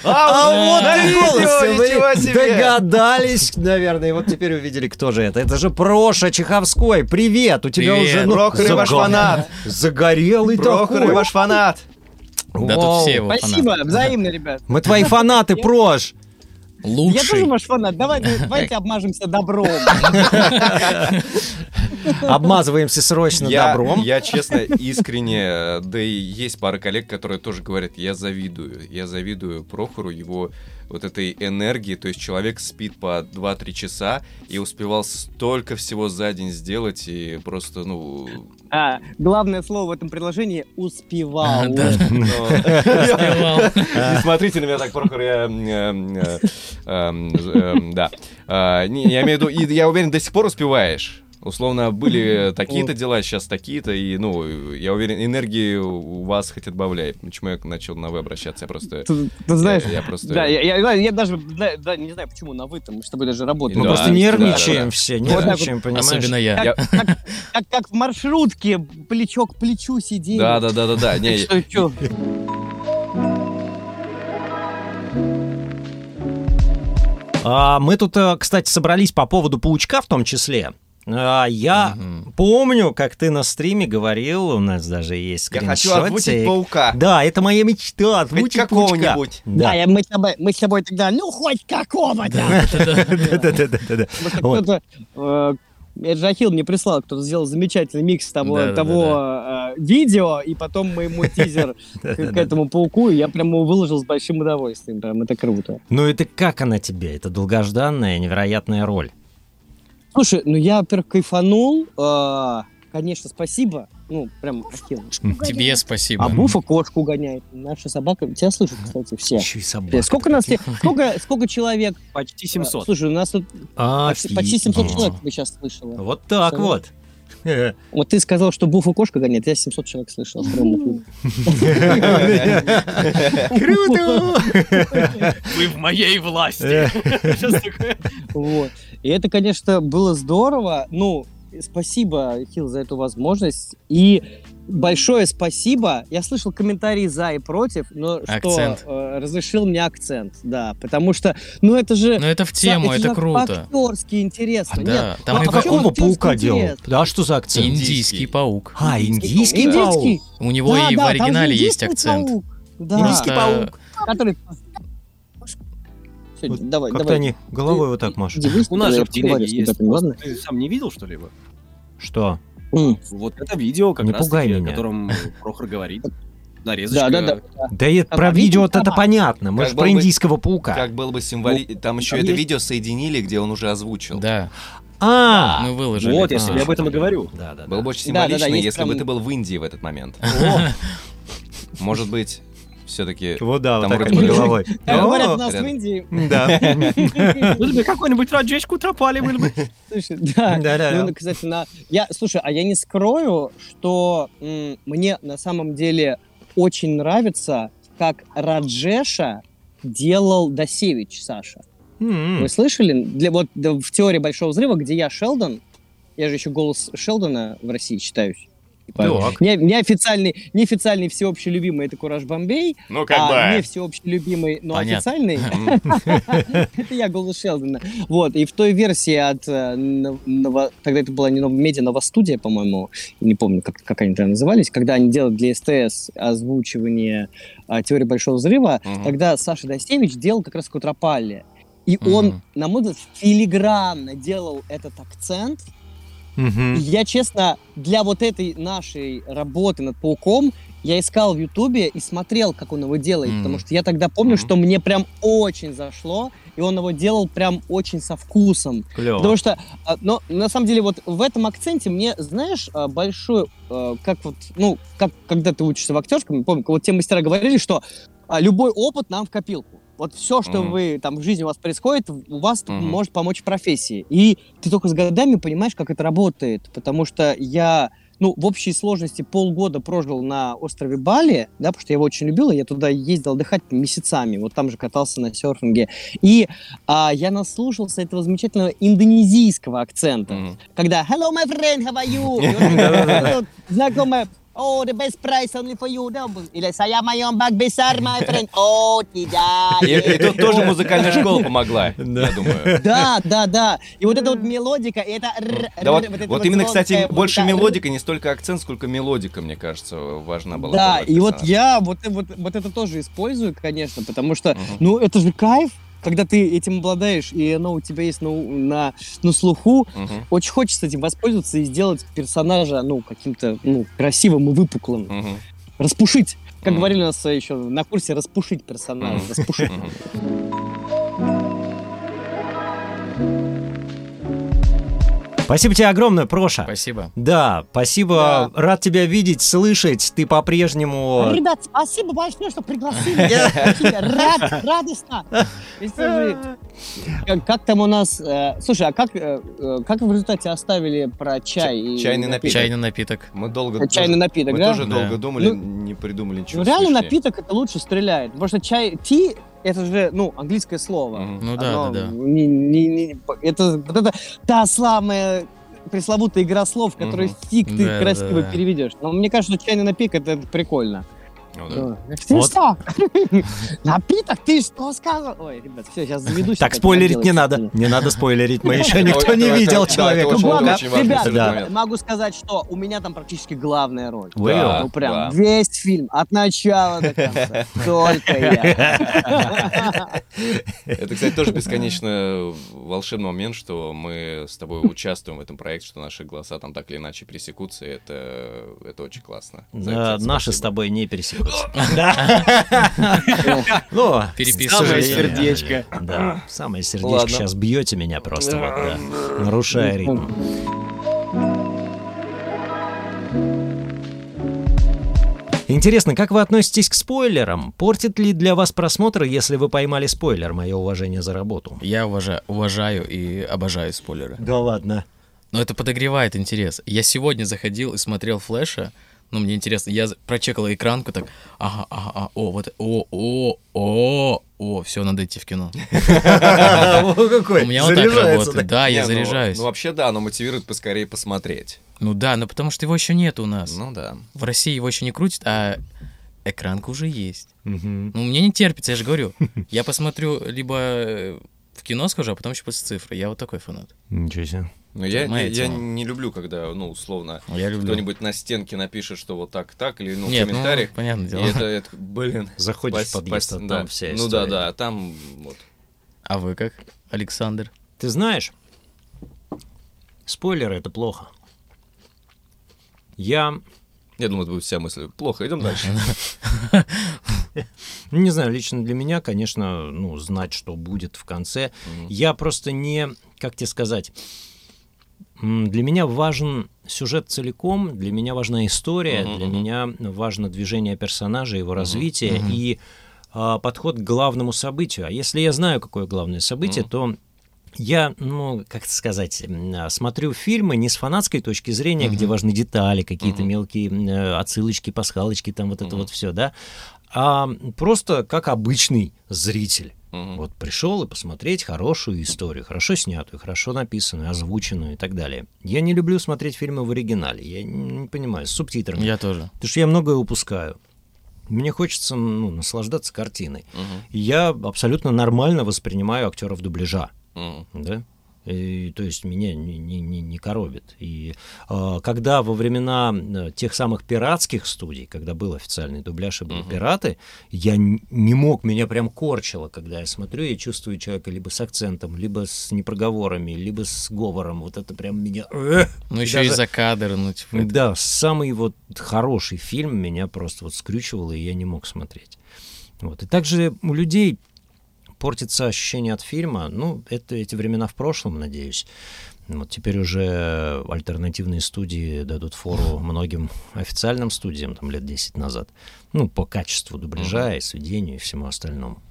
A: А вот голосы, вы
B: ничего себе!
A: догадались, наверное, и вот теперь увидели, кто же это. Это же Проша Чеховской. Привет, у тебя уже ну,
B: Прохор ваш фанат.
A: загорелый
B: Прохор и
A: такой.
B: ваш фанат.
C: Да тут все его
D: Спасибо, взаимно, ребят.
A: Мы твои фанаты, Прош.
D: Я
C: Лучший.
D: тоже ваш фанат. Давайте, давайте обмажемся добром.
A: Обмазываемся срочно
B: Я,
A: добром.
B: я честно, искренне, э, да и есть пара коллег, которые тоже говорят, я завидую, я завидую Прохору его вот этой энергии, то есть человек спит по 2-3 часа и успевал столько всего за день сделать и просто, ну...
D: А, главное слово в этом предложении — успевал.
B: Ну,
C: Успевал.
B: Не смотрите на меня так, Прохор, я... э, э, эм, Да. А, Я имею в виду, я уверен, до сих пор успеваешь. Условно, были такие-то дела, сейчас такие-то, и, ну, я уверен, энергии у вас хоть отбавляй. Почему я начал на «вы» обращаться? Я просто...
D: Ты, ты знаешь,
B: Я, я просто...
D: да, я, я- я даже да, да, не знаю, почему на вы там, с тобой даже работать.
A: Мы
B: Да,
A: просто нервничаем
B: да, да.
A: все,
D: Вот
A: нервничаем, понимаешь?
C: Особенно я.
B: Я-
D: Как, как, как в маршрутке плечо к плечу сидели.
B: Да, да, да, да, да. Не,
D: Что?
A: А, мы тут, э, кстати, собрались по поводу паучка в том числе. А, Я
C: Мгм.
A: помню, как ты на стриме говорил, у нас даже есть
B: я хочу
A: скриншотик.
B: озвучить паука.
A: Да, это моя мечта, озвучить
B: Хоть
A: паучка.
B: какого-нибудь.
D: Да,
A: Да.
D: я- мы, с тобой, мы с тобой тогда, ну, хоть какого-то. Кто-то, э, Ахилл мне прислал, кто-то сделал замечательный микс того,
C: Да-да-да-да.
D: того э, видео, и потом мы ему тизер к, к этому пауку, и я прям его выложил с большим удовольствием. Прям это круто.
A: Ну это как она тебе? Это долгожданная, невероятная роль.
D: Слушай, ну я, во-первых, кайфанул. э, конечно, спасибо. Ну, прям Ахилл.
C: Тебе спасибо.
D: А Буфа кошку гоняет. Наша собака. Тебя слышат, кстати, все.
A: Еще и собака.
D: Сколько нас, сколько, сколько человек?
E: Почти
D: Э,
E: 700.
D: Слушай, у нас тут почти, почти 700 человек вы сейчас слышала.
A: Вот так вот.
D: Вот ты сказал, что Буфа кошка гоняет, я 700 человек слышал.
A: Круто!
E: Вы в моей власти.
D: Вот. И это, конечно, было здорово. Ну, спасибо, Хил, за эту возможность. И большое спасибо. Я слышал комментарии за и против, но
C: Акцент.
D: что э, разрешил мне акцент, да, потому что, ну это же...
C: Ну это в тему, это
D: же
C: круто.
D: Актерски интересно.
C: А, да,
D: Нет,
C: там
D: а
A: Какого
D: актерский
A: паука делал?
D: интерес?
A: Да, что за акцент?
C: Индийский паук.
A: А, индийский
D: Индийский?
A: паук?
C: У него
D: Да,
C: и
D: да,
C: в оригинале есть акцент.
D: паук. Да,
E: Индийский паук.
D: который...
A: Вот
D: давай,
A: Как-то
D: давай.
A: они головой вот так машут.
E: У нас же в
D: с
E: есть. Ты сам не видел, что ли, его?
A: Что?
D: М.
E: Вот это видео, как
A: Не
E: раз
A: пугай
E: таки, о
A: меня.
E: котором Прохор говорит. Нарезочка.
D: Да, да, да.
A: Да и
D: Там
A: про
D: видно,
A: видео это понятно. Мы
B: Как
A: же про
B: бы-
A: индийского паука.
B: Как было бы символи... Там еще
D: там
B: это
D: есть-
B: видео соединили, где он уже озвучил.
C: Да,
A: А!
C: мы выложили.
E: Вот,
C: это
E: я
C: на
E: себе
C: нашу
E: об этом и говорю.
A: Да, да,
B: Было бы очень символично, если бы ты был в Индии в этот момент. Может быть, все-таки...
A: Вот да, вот так головой.
D: Говорят нас в. Индии,
A: Да.
E: Был бы какой-нибудь Раджешку тропали, был бы.
D: Слушай, да. Ну, кстати, на... я, слушай, а я не скрою, что мне на самом деле очень нравится, как Раджеша делал Досевич, Саша.
A: М.
D: Вы слышали? Для, вот да, в теории Большого Взрыва, где я Шелдон, я же еще голос Шелдона в России считаюсь. Типа. Не, неофициальный, неофициальный всеообщий любимый это Кураж Бомбей,
B: Ну,
D: а не всеобщий любимый, но
C: Понятно.
D: официальный это я голос Шелдона. Вот, и в той версии от э, тогда это была не Медиа, Новостудия, по-моему, не помню, как, как они тогда назывались, когда они делали для СТС озвучивание а, теории Большого Взрыва, тогда Саша Достевич делал как раз Кутропалли. И он, на мой взгляд, филигранно делал этот акцент, И я, честно, для вот этой нашей работы над пауком я искал в Ютубе и смотрел, как он его делает,
C: Мгм.
D: потому что я тогда помню,
B: Мгм.
D: что мне прям очень зашло, и он его делал прям очень со вкусом.
A: Клево.
D: Потому что, а, но на самом деле вот в этом акценте мне, знаешь, а, большой, а, как вот, ну, как когда ты учишься в актерском, помню, вот те мастера говорили, что любой опыт нам в копилку. Вот все, что
B: Мгм.
D: вы там в жизни у вас происходит, у вас
B: Мгм.
D: может помочь профессии. И ты только с годами понимаешь, как это работает. Потому что я, ну, в общей сложности полгода прожил на острове Бали, да, потому что я его очень любил, и я туда ездил отдыхать месяцами, вот там же катался на серфинге. И а, я наслушался этого замечательного индонезийского акцента,
B: Мгм.
D: когда «Hello, my friend, how are you?» И «Oh, the best price only for you». да, Или «Saya моем bag besar, my friend». «Oh, tidak».
B: И, тут тоже музыкальная школа помогла, я думаю.
D: Да, да, да. И вот эта вот мелодика, и это...
B: вот, именно, кстати, больше мелодика, не столько акцент, сколько мелодика, мне кажется, важна была.
D: Да, и вот я вот, вот, вот это тоже использую, конечно, потому что, ну, это же кайф, когда ты этим обладаешь, и оно у тебя есть ну, на, на слуху.
B: Мгм,
D: Очень хочется этим воспользоваться и сделать персонажа, ну, каким-то, ну, красивым и выпуклым.
B: мгм,
D: Распушить. Как
B: Мгм.
D: говорили у нас еще на курсе, распушить персонажа.
B: Мгм.
D: Распушить.
A: Спасибо тебе огромное, Проша.
C: Спасибо.
A: Да, спасибо. Рад тебя видеть, слышать. Ты по-прежнему...
D: Ребят, спасибо большое, что пригласили. Рад, радостно. Как, как там у нас... э, слушай, а как, э, э, как в результате оставили про чай? и
B: чайный напиток.
C: Чайный напиток.
B: Мы долго...
D: Чайный напиток,
B: Мы
D: да?
B: тоже
C: Да.
B: долго думали,
D: Ну,
B: не придумали ничего
D: Ну, реально напиток это лучше стреляет. Потому что чай, ти, это же, ну, английское слово.
C: Ну да, да, да.
D: не- не- не- это, вот это та самая пресловутая игра слов, которую
B: Мгм.
D: фиг ты
C: Да,
D: красиво
C: да.
D: переведешь. Но мне кажется, что чайный напиток это, это прикольно.
B: Ну да.
D: Ты
A: Вот.
D: что? Напиток? Ты что сказал? Ой, ребят, все, сейчас заведусь.
A: Так спойлерить не надо. Не надо спойлерить. Мы еще никто не видел человека.
D: ребят, могу сказать, что у меня там практически главная роль. Ну прям весь фильм, от начала до конца. Только я.
B: Это, кстати, тоже бесконечно волшебный момент, что мы с тобой участвуем в этом проекте, что наши голоса там так или иначе пересекутся, это, это очень классно.
A: Да, Наши с тобой не пересекутся. Да. Ну,
C: Переписывай.
A: самое
E: сердечко.
A: Да, самое сердечко сейчас бьете меня просто вот, да, нарушая ритм. Интересно, как вы относитесь к спойлерам? Портит ли для вас просмотр, если вы поймали спойлер? Мое уважение за работу.
C: Я уважаю, уважаю и обожаю спойлеры.
A: Да ладно.
C: Но это подогревает интерес. Я сегодня заходил и смотрел флеша. Ну, мне интересно, я за- прочекал экранку так, ага, ага, ага, о, вот, о, о, о, о, все, надо идти в кино.
A: какой.
C: У меня вот так работает, да, я
B: ну-
C: заряжаюсь.
B: Ну, вообще, да, но мотивирует поскорее посмотреть.
C: Ну да, но потому что его еще нет у нас.
B: Ну да.
C: В России его еще не крутят, а экранка уже есть. Ну, мне не терпится, я же говорю. Я посмотрю либо э, в кино схожу, а потом еще после цифры. Я вот такой фанат.
A: Ничего себе.
B: Но я, я, я
C: тема.
B: не люблю, когда, ну, условно,
C: Я люблю.
B: кто-нибудь на стенке напишет, что вот так, так, или, ну, в
C: Нет, ну,
B: комментариях.
C: понятное
B: И
C: дело.
B: это, это, блин.
A: Заходишь
B: спас-
A: в подъезд,
B: спас-
A: а
B: да.
A: там вся
B: Ну да,
A: история.
B: да, там вот.
C: А вы как, Александр?
A: Ты знаешь, спойлеры — это плохо. Я
B: Я думаю, это будет вся мысль. Плохо, идем дальше.
A: Ну, Не знаю, лично для меня, конечно, ну, знать, что будет в конце. Я просто не, как тебе сказать, для меня важен сюжет целиком, для меня важна история,
B: Мгм,
A: для меня важно движение персонажа, его развитие
C: мгм.
A: и а, подход к главному событию. А если я знаю, какое главное событие,
B: Мгм.
A: то я, ну, как это сказать, а, смотрю фильмы не с фанатской точки зрения, где
C: Мгм.
A: важны детали, какие-то
B: Мгм.
A: мелкие э, отсылочки, пасхалочки, там вот это
B: Мгм.
A: вот все, да, а просто как обычный зритель.
B: Мгм.
A: Вот пришел и посмотреть хорошую историю, хорошо снятую, хорошо написанную, озвученную и так далее. Я не люблю смотреть фильмы в оригинале, я не, понимаю, с субтитрами.
C: Я тоже.
A: Потому что я многое упускаю. Мне хочется ну, наслаждаться картиной. И я абсолютно нормально воспринимаю актеров дубляжа.
B: Мгм.
A: Да? И, то есть меня не, не, не, не коробит. И а, когда во времена э, тех самых пиратских студий, когда был официальный дубляж и были
B: Мгм.
A: пираты, я не мог, меня прям корчило, когда я смотрю, я чувствую человека либо с акцентом, либо с непроговорами, либо с говором. Вот это прям меня... э,
C: Ну,
A: И
C: еще и
A: даже-
C: за кадр, ну, типа, это-
A: Да, самый вот хороший фильм меня просто вот скрючивало, и я не мог смотреть. Вот. И также у людей портится ощущение от фильма. Ну, это эти времена в прошлом, надеюсь. Вот теперь уже альтернативные студии дадут фору многим официальным студиям там лет 10 назад. Ну, по качеству дубляжа и сведению и всему остальному.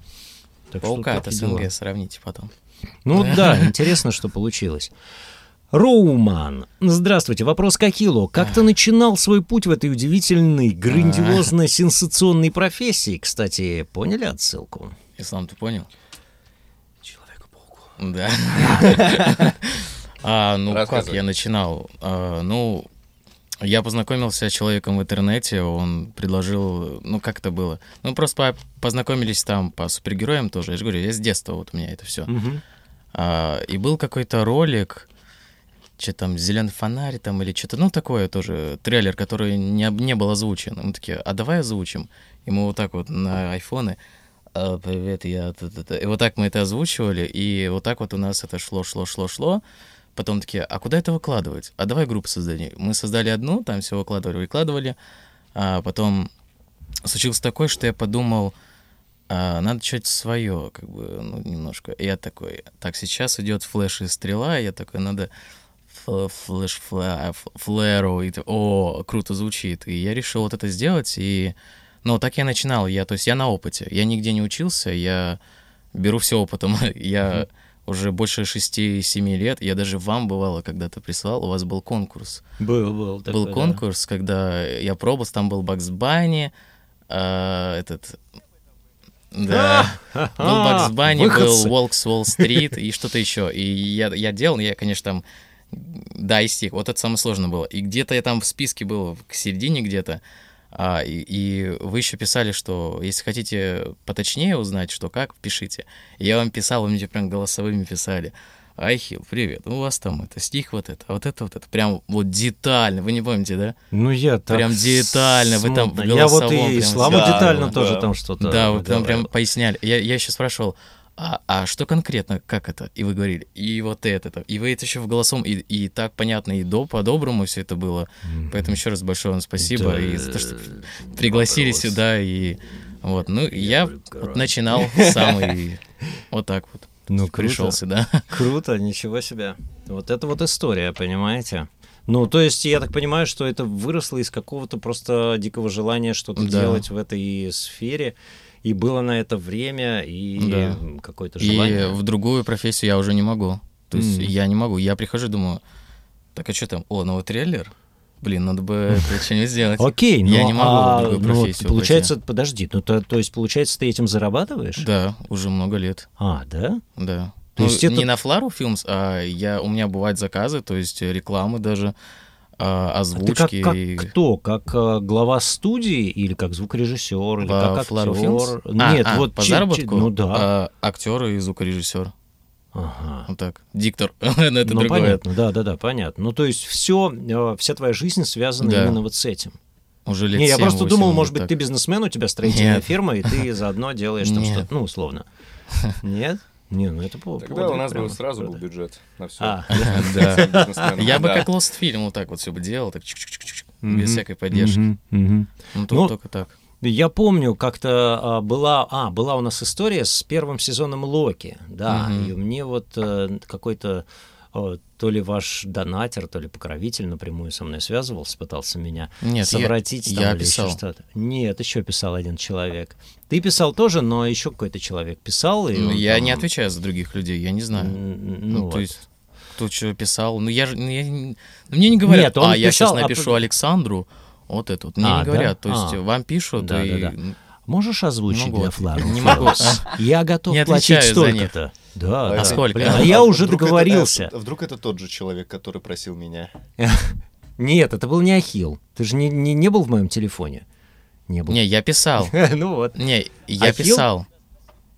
A: Так
C: Паука от
A: такие дела.
C: СНГ сравните потом.
A: Ну да, интересно, что получилось. Роуман. Здравствуйте. Вопрос к Акилу. Как ты начинал свой путь в этой удивительной, грандиозно-сенсационной профессии? Кстати, поняли отсылку?
C: Ислам, ты понял?
B: Человека-пауку.
C: Да. А, ну как я начинал? А, ну, я познакомился с человеком в интернете, он предложил, ну как это было? Ну просто по- познакомились там по супергероям тоже, я же говорю, я с детства вот у меня это все. А, и был какой-то ролик, что там, зеленый фонарь там или что-то, ну такое тоже, трейлер, который не, не был озвучен. Мы такие, а давай озвучим. И мы вот так вот на айфоны, «А, привет, я... та-та-та». И вот так мы это озвучивали, и вот так вот у нас это шло, шло, шло, шло. Потом такие, а куда это выкладывать? А давай группу создадим. Мы создали одну, там все выкладывали, выкладывали. А потом случилось такое, что я подумал, а, надо что-то свое, как бы, ну, немножко. Я такой, так, сейчас идет флеш и стрела, я такой, надо фл- флеш, флэру, и о, круто звучит. И я решил вот это сделать, и, ну, так я начинал, я, то есть я на опыте, я нигде не учился, я беру все опытом, я уже больше 6-7 лет, я даже вам бывало когда-то прислал, у вас был конкурс,
A: Был, был.
C: был конкурс, когда я пробовал, там был Бакс Банни, а, этот... Да, был Бакс Банни, был Волкс Уолл Стрит и что-то еще. И я, я делал, я, конечно, там... Да, и стих. Вот это самое сложное было. И где-то я там в списке был, к середине где-то. А, и, и вы еще писали, что если хотите поточнее узнать, что как, пишите. И я вам писал, вы мне прям голосовыми писали. Айхил, привет, у вас там это, стих вот это, вот это, вот это. Прям вот детально, вы не помните, да?
A: Ну, я так
C: Прям детально, вы там в
A: смутно. Я вот
C: голосовом
A: и Исламу
B: Да,
A: детально
B: да.
A: тоже там что-то
C: Да, вы там прям поясняли. Я, я еще спрашивал, а, а что конкретно, как это? И вы говорили, и вот это, -то. и вы это еще в голосом, и, и так понятно, и до, по-доброму все это было. Поэтому еще раз большое вам спасибо
A: Да,
C: и за то, что пригласили
A: вопрос.
C: сюда, и вот, ну, я
A: буду
C: вот начинал сам, и вот так вот
A: Ну,
C: пришел сюда.
A: Круто, ничего себе. Вот это вот история, понимаете? Ну, то есть, я так понимаю, что это выросло из какого-то просто дикого желания что-то
C: Да.
A: делать в этой сфере, и было на это время, и
C: Да.
A: какое-то
C: И
A: желание.
C: в другую профессию я уже не могу. То есть
A: М.
C: я не могу. Я прихожу и думаю, так а что там? О, новый трейлер? Блин, надо бы это что-нибудь сделать.
A: Окей,
C: Я
A: но,
C: не могу
A: а,
C: в другую
A: ну,
C: профессию
A: получается, подожди, ну то, то есть получается ты этим зарабатываешь?
C: Да, уже много лет.
A: А, да?
C: Да.
A: То
C: Ну,
A: есть это-
C: не на Флару Films, а я, у меня бывают заказы, то есть рекламы даже, а,
A: А ты как,
C: озвучки.
A: как кто? Как а, глава студии или как звукорежиссер или как актер?
C: А,
A: Нет,
C: а,
A: вот
C: по
A: чи-
C: заработку?
A: ну да.
C: А, актер и звукорежиссер.
A: Ага.
C: Вот так. Диктор. Но это
A: ну,
C: другое.
A: понятно, да, да, да, понятно. Ну, то есть все, вся твоя жизнь связана
C: Да.
A: именно вот с этим.
C: Уже лет
A: Не, я просто
C: 7-8
A: думал, может быть,
C: так.
A: ты бизнесмен, у тебя строительная
C: Нет.
A: фирма, и ты заодно делаешь там
C: Нет.
A: что-то, ну, условно. Нет? Не, ну это по-
B: Тогда
A: подвиг
B: у нас бы
A: прямо.
B: сразу был бюджет на все.
A: А,
C: Да. Я бы как Lost Film вот так вот все бы делал, так без всякой поддержки. Ну, тут
A: Ну,
C: только так.
A: Я помню, как-то а, была, а, была у нас история с первым сезоном Локи, да, и мне вот э, какой-то то ли ваш донатер, то ли покровитель напрямую со мной связывался, пытался меня
C: Нет, я,
A: совратить там
C: я
A: или еще
C: писал.
A: что-то. Нет, еще писал один человек. Ты писал тоже, но еще какой-то человек писал. И
C: Ну,
A: он
C: я
A: там,
C: не отвечаю за других людей, я не знаю. Ну,
A: Ну,
C: то
A: вот.
C: есть, кто что писал. Ну, я же... ну, я ну, мне не говорят,
A: Нет, он
C: а, я сейчас
A: писал, а
C: напишу
A: п-
C: Александру, вот это вот. Мне
A: А,
C: не
A: да?
C: говорят. То есть,
A: А.
C: вам пишут,
A: Да,
C: и...
A: да, да. Можешь озвучить
C: могу
A: для
C: ответить.
A: Флара?
C: Не могу.
A: Я готов платить столько-то. Да,
B: А
A: да.
C: сколько?
A: Блин, а я уже
F: вдруг это-
A: договорился.
F: а вдруг это тот же человек, который просил меня?
A: Нет, это был не Ахилл. Ты же не, не, не был в моем телефоне. Не был.
C: Не, я писал.
A: ну вот.
C: Не, я
A: Ахилл?
C: писал.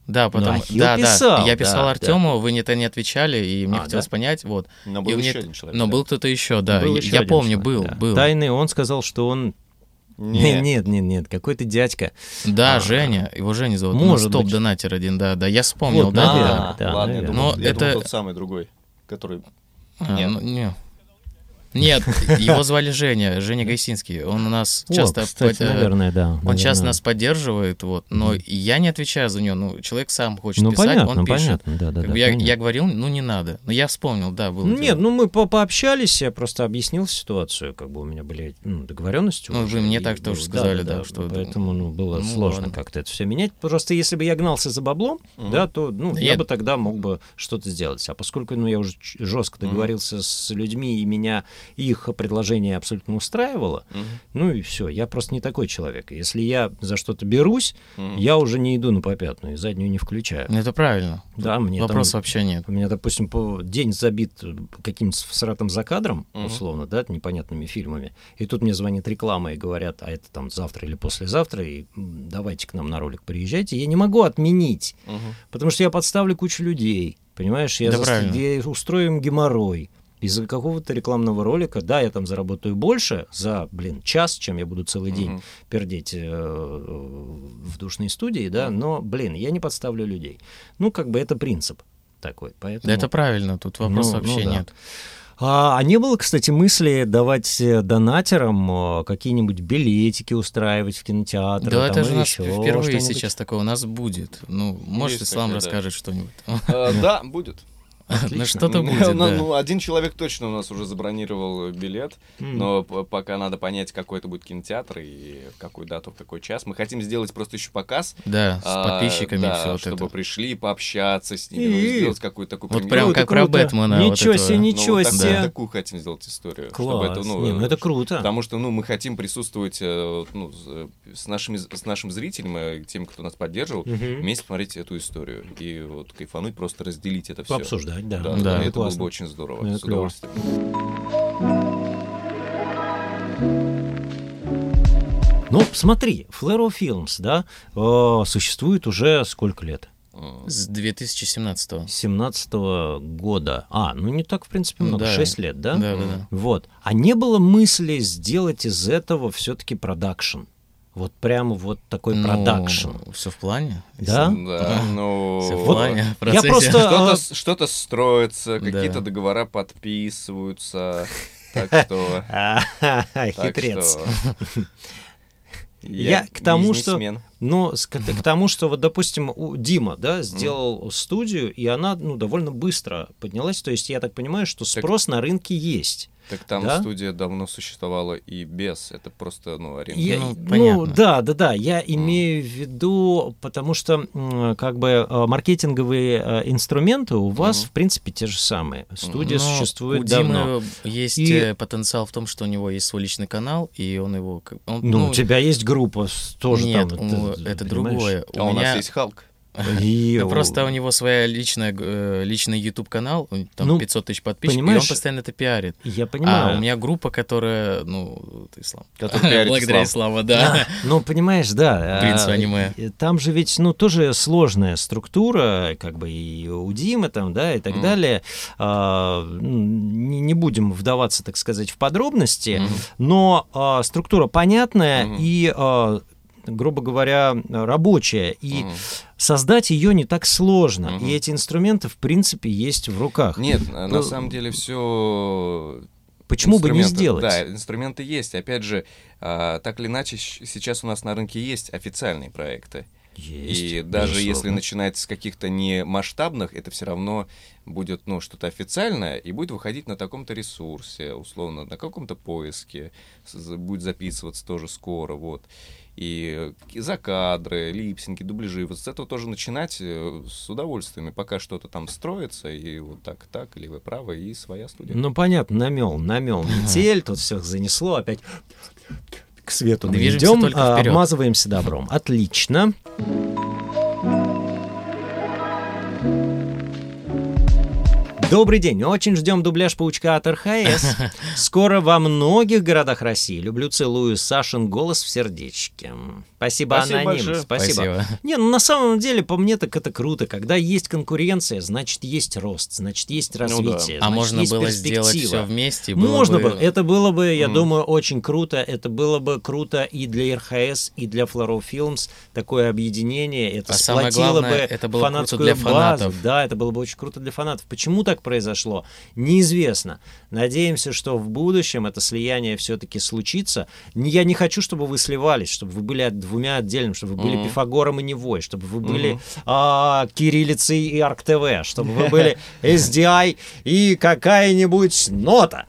C: Да, потом,
A: Ахилл
C: да,
A: писал,
C: да. Я писал
A: да,
C: Артему, вы не то не отвечали, и мне
A: А,
C: хотелось
A: да?
C: понять, вот.
F: Но
C: И
F: был
C: меня-
F: еще один человек.
C: Но
F: да.
C: был кто-то еще, да.
A: Был
C: я
A: еще
C: я
A: один
C: помню,
A: человек,
C: был,
A: да.
C: был.
A: Тайный, он сказал, что он...
F: Не.
A: Нет, нет, нет, какой-то дядька.
C: Да,
A: А.
C: Женя, его Женя зовут.
A: Может
C: Может
A: быть.
C: донатер один, да, да, я вспомнил,
A: Вот,
C: да, да.
F: А,
A: да,
F: ладно, я
A: наверное.
F: думал,
C: Но
F: я думал,
C: это-
F: тот самый другой, который...
C: А,
F: Нет.
C: ну, не. Нет, его звали Женя, Женя Гайсинский. Он у нас
A: О,
C: часто...
A: кстати,
C: под-
A: наверное, да.
C: Он часто нас поддерживает, вот, но
A: Мгм.
C: я не отвечаю за него. Ну, человек сам хочет
A: Ну,
C: писать,
A: понятно,
C: он пишет.
A: понятно, да, да,
C: Как
A: да.
C: я,
A: понятно.
C: я говорил, ну не надо. Но я вспомнил, да, было.
A: Ну,
C: дело.
A: Нет, ну мы по пообщались, я просто объяснил ситуацию, как бы у меня были ну, договоренности.
C: Ну,
A: уже,
C: вы мне так тоже сказали, да, что-
A: Поэтому ну, было
C: Ну,
A: сложно
C: ладно.
A: как-то это все менять. Просто если бы я гнался за баблом,
F: Мгм.
A: да, то ну,
C: Да
A: я
C: я-
A: бы тогда мог бы что-то сделать. А поскольку ну, я уже жестко договорился с людьми, и меня их предложение абсолютно устраивало,
F: Мгм.
A: ну и все, я просто не такой человек. Если я за что-то берусь,
F: Мгм.
A: я уже не иду на попятную, заднюю не включаю.
C: Ну, Это правильно.
A: Да, мне там-
C: Вопроса вообще нет.
A: у меня, допустим, по день забит каким-то сратым закадром,
F: Мгм.
A: условно, да, непонятными фильмами. И тут мне звонит реклама и говорят, а это там завтра или послезавтра, и давайте к нам на ролик приезжайте. Я не могу отменить,
F: Мгм.
A: потому что я подставлю кучу людей. Понимаешь, я,
C: Да правильно.
A: я устрою им геморрой. Из-за какого-то рекламного ролика, да, я там заработаю больше за, блин, час, чем я буду целый день
F: Мгм.
A: пердеть э, в душной студии, да, но, блин, я не подставлю людей. Ну, как бы это принцип такой. Поэтому...
C: Да это правильно, тут
A: Ну, ну
C: вообще
A: да.
C: нет.
A: А, а не было, кстати, мысли давать э, донатерам э, какие-нибудь билетики устраивать в кинотеатры?
C: Да,
A: там,
C: это же
A: или
C: у нас
A: еще
C: впервые
A: что-нибудь?
C: сейчас такое у нас будет. Ну, может,
F: Есть
C: Ислам
F: да.
C: расскажет что-нибудь.
F: А, Да, будет.
C: Ну, что-то
F: Ну,
C: будет,
F: ну,
C: да.
F: ну, один человек точно у нас уже забронировал билет,
A: М.
F: но пока надо понять, какой это будет кинотеатр и в какую дату, в какой час. Мы хотим сделать просто еще показ.
C: Да, с
F: а,
C: подписчиками
F: да,
C: все вот
F: чтобы
C: это.
F: пришли, пообщаться с ними, ну,
A: И-
F: сделать какую-то такую
C: Вот
F: премьеру.
C: прям как про. Бэтмена, вот
A: Ничего
C: этого.
A: себе,
F: Ну,
A: ничего
F: вот так-
A: себе.
F: такую хотим сделать историю.
A: Класс.
F: это, ну,
A: Не, ну это круто.
F: Потому что, ну, мы хотим присутствовать э, ну, с, э, с нашими, с нашим зрителем, и тем, кто нас поддерживал,
A: Мгм.
F: вместе смотреть эту историю. И вот кайфануть, просто разделить это все.
A: Пообсуждать, да.
F: Да,
C: Да.
F: да, это было
A: Классно.
F: бы очень здорово.
A: Это
F: с
A: клево.
F: удовольствием.
A: Ну, смотри, Flare Films, да, э, существует уже сколько лет?
B: М.
C: С 2017
A: 17 года. А, ну не так, в принципе,
C: Ну
A: много,
C: да.
A: 6 лет, да?
C: Да, да, да.
A: Вот. А не было мысли сделать из этого все-таки продакшн? Вот прямо вот такой
C: Ну,
A: продакшн.
C: все в плане.
A: Да?
B: Да, ну...
C: Все в
A: Вот
C: плане. в
A: я просто-
B: Что-то,
A: а-
B: что-то строится,
C: Да.
B: какие-то договора подписываются. Так что...
A: Хитрец. Я к тому, что-. Но с- к, к тому, что вот, допустим, у Дима, да, сделал студию, и она, ну, довольно быстро поднялась. То есть я так понимаю, что спрос на рынке есть.
B: Так там
A: Да?
B: студия давно существовала и без. Это просто, ну, аренда.
A: Я-
C: Ну,
A: ну,
C: понятно.
A: да, да, да. Я имею в виду, потому что как бы э, маркетинговые э, инструменты у вас,
B: Мгм.
A: в принципе, те же самые. Студия
C: Но
A: существует
C: у Димы
A: давно.
C: есть
A: И-
C: э, потенциал в том, что у него есть свой личный канал, и он его... как- он-
A: Ну, у тебя есть группа тоже
C: нет,
A: там.
C: у-
A: ты
C: это
A: понимаешь?
C: другое.
B: А у нас
C: меня-
B: есть Халк.
A: И
C: Да Просто у него своя личная, э, личный YouTube канал, там
A: Ну,
C: 500 тысяч подписчиков, и
A: понимаешь,
C: он постоянно это пиарит.
A: Я понимаю.
C: А у меня группа, которая, ну, ты Ислам. Благодаря
B: Ислам.
C: Исламу, да.
A: Ну, понимаешь, да.
C: Принц
A: а,
C: аниме.
A: и Там же ведь, ну, тоже сложная структура, как бы и у Димы там, да, и так далее. А, м, не, будем вдаваться, так сказать, в подробности, но а, структура понятная и, грубо говоря, рабочая. И. создать ее не так сложно.
B: Мгм.
A: И эти инструменты, в принципе, есть в руках.
B: Нет, на
A: Ну,
B: самом деле все
A: Почему бы не сделать?
B: Да, инструменты есть. Опять же, а, так или иначе, сейчас у нас на рынке есть официальные проекты.
A: Есть,
B: и даже если
A: безусловно.
B: начинать с каких-то не масштабных, это все равно будет ну, что-то официальное и будет выходить на таком-то ресурсе, условно, на каком-то поиске, будет записываться тоже скоро, вот. И за кадры, липсинги, дубляжи, вот с этого тоже начинать э, с удовольствием, и пока что-то там строится, и вот так, так, или вы правы, и своя студия.
A: Ну, понятно, намел, намел метель, тут всех занесло, опять к свету мы идем, а, обмазываемся добром. Отлично. Добрый день, очень ждем дубляж паучка от РХС. Скоро во многих городах России. Люблю, целую Сашин голос в сердечке. Спасибо,
B: Спасибо
A: аноним.
B: большое.
A: Спасибо. Не, ну на самом деле, по мне так это круто. Когда есть конкуренция, значит есть рост, значит есть
B: да.
A: развитие.
C: А
A: значит,
C: можно
A: есть
C: было сделать
A: перспектива.
C: все вместе. было
A: Можно
C: бы-
A: было. Это было бы, я
B: Мгм.
A: думаю, очень круто. Это было бы круто и для РХС, и для Fluoro Films. Такое объединение. Это
C: А самое
A: сплотило
C: главное,
A: бы
C: это было круто
A: фанатскую
C: для
A: базу.
C: фанатов.
A: Да, это было бы очень круто для фанатов. Почему так произошло? Неизвестно. Надеемся, что в будущем это слияние все-таки случится. Я не хочу, чтобы вы сливались, чтобы вы были от- двумя отдельными, чтобы вы были
B: Мгм.
A: Пифагором и Невой, чтобы вы были
B: Мгм.
A: а, кириллицей и АркТВ, чтобы вы были SDI и какая-нибудь нота.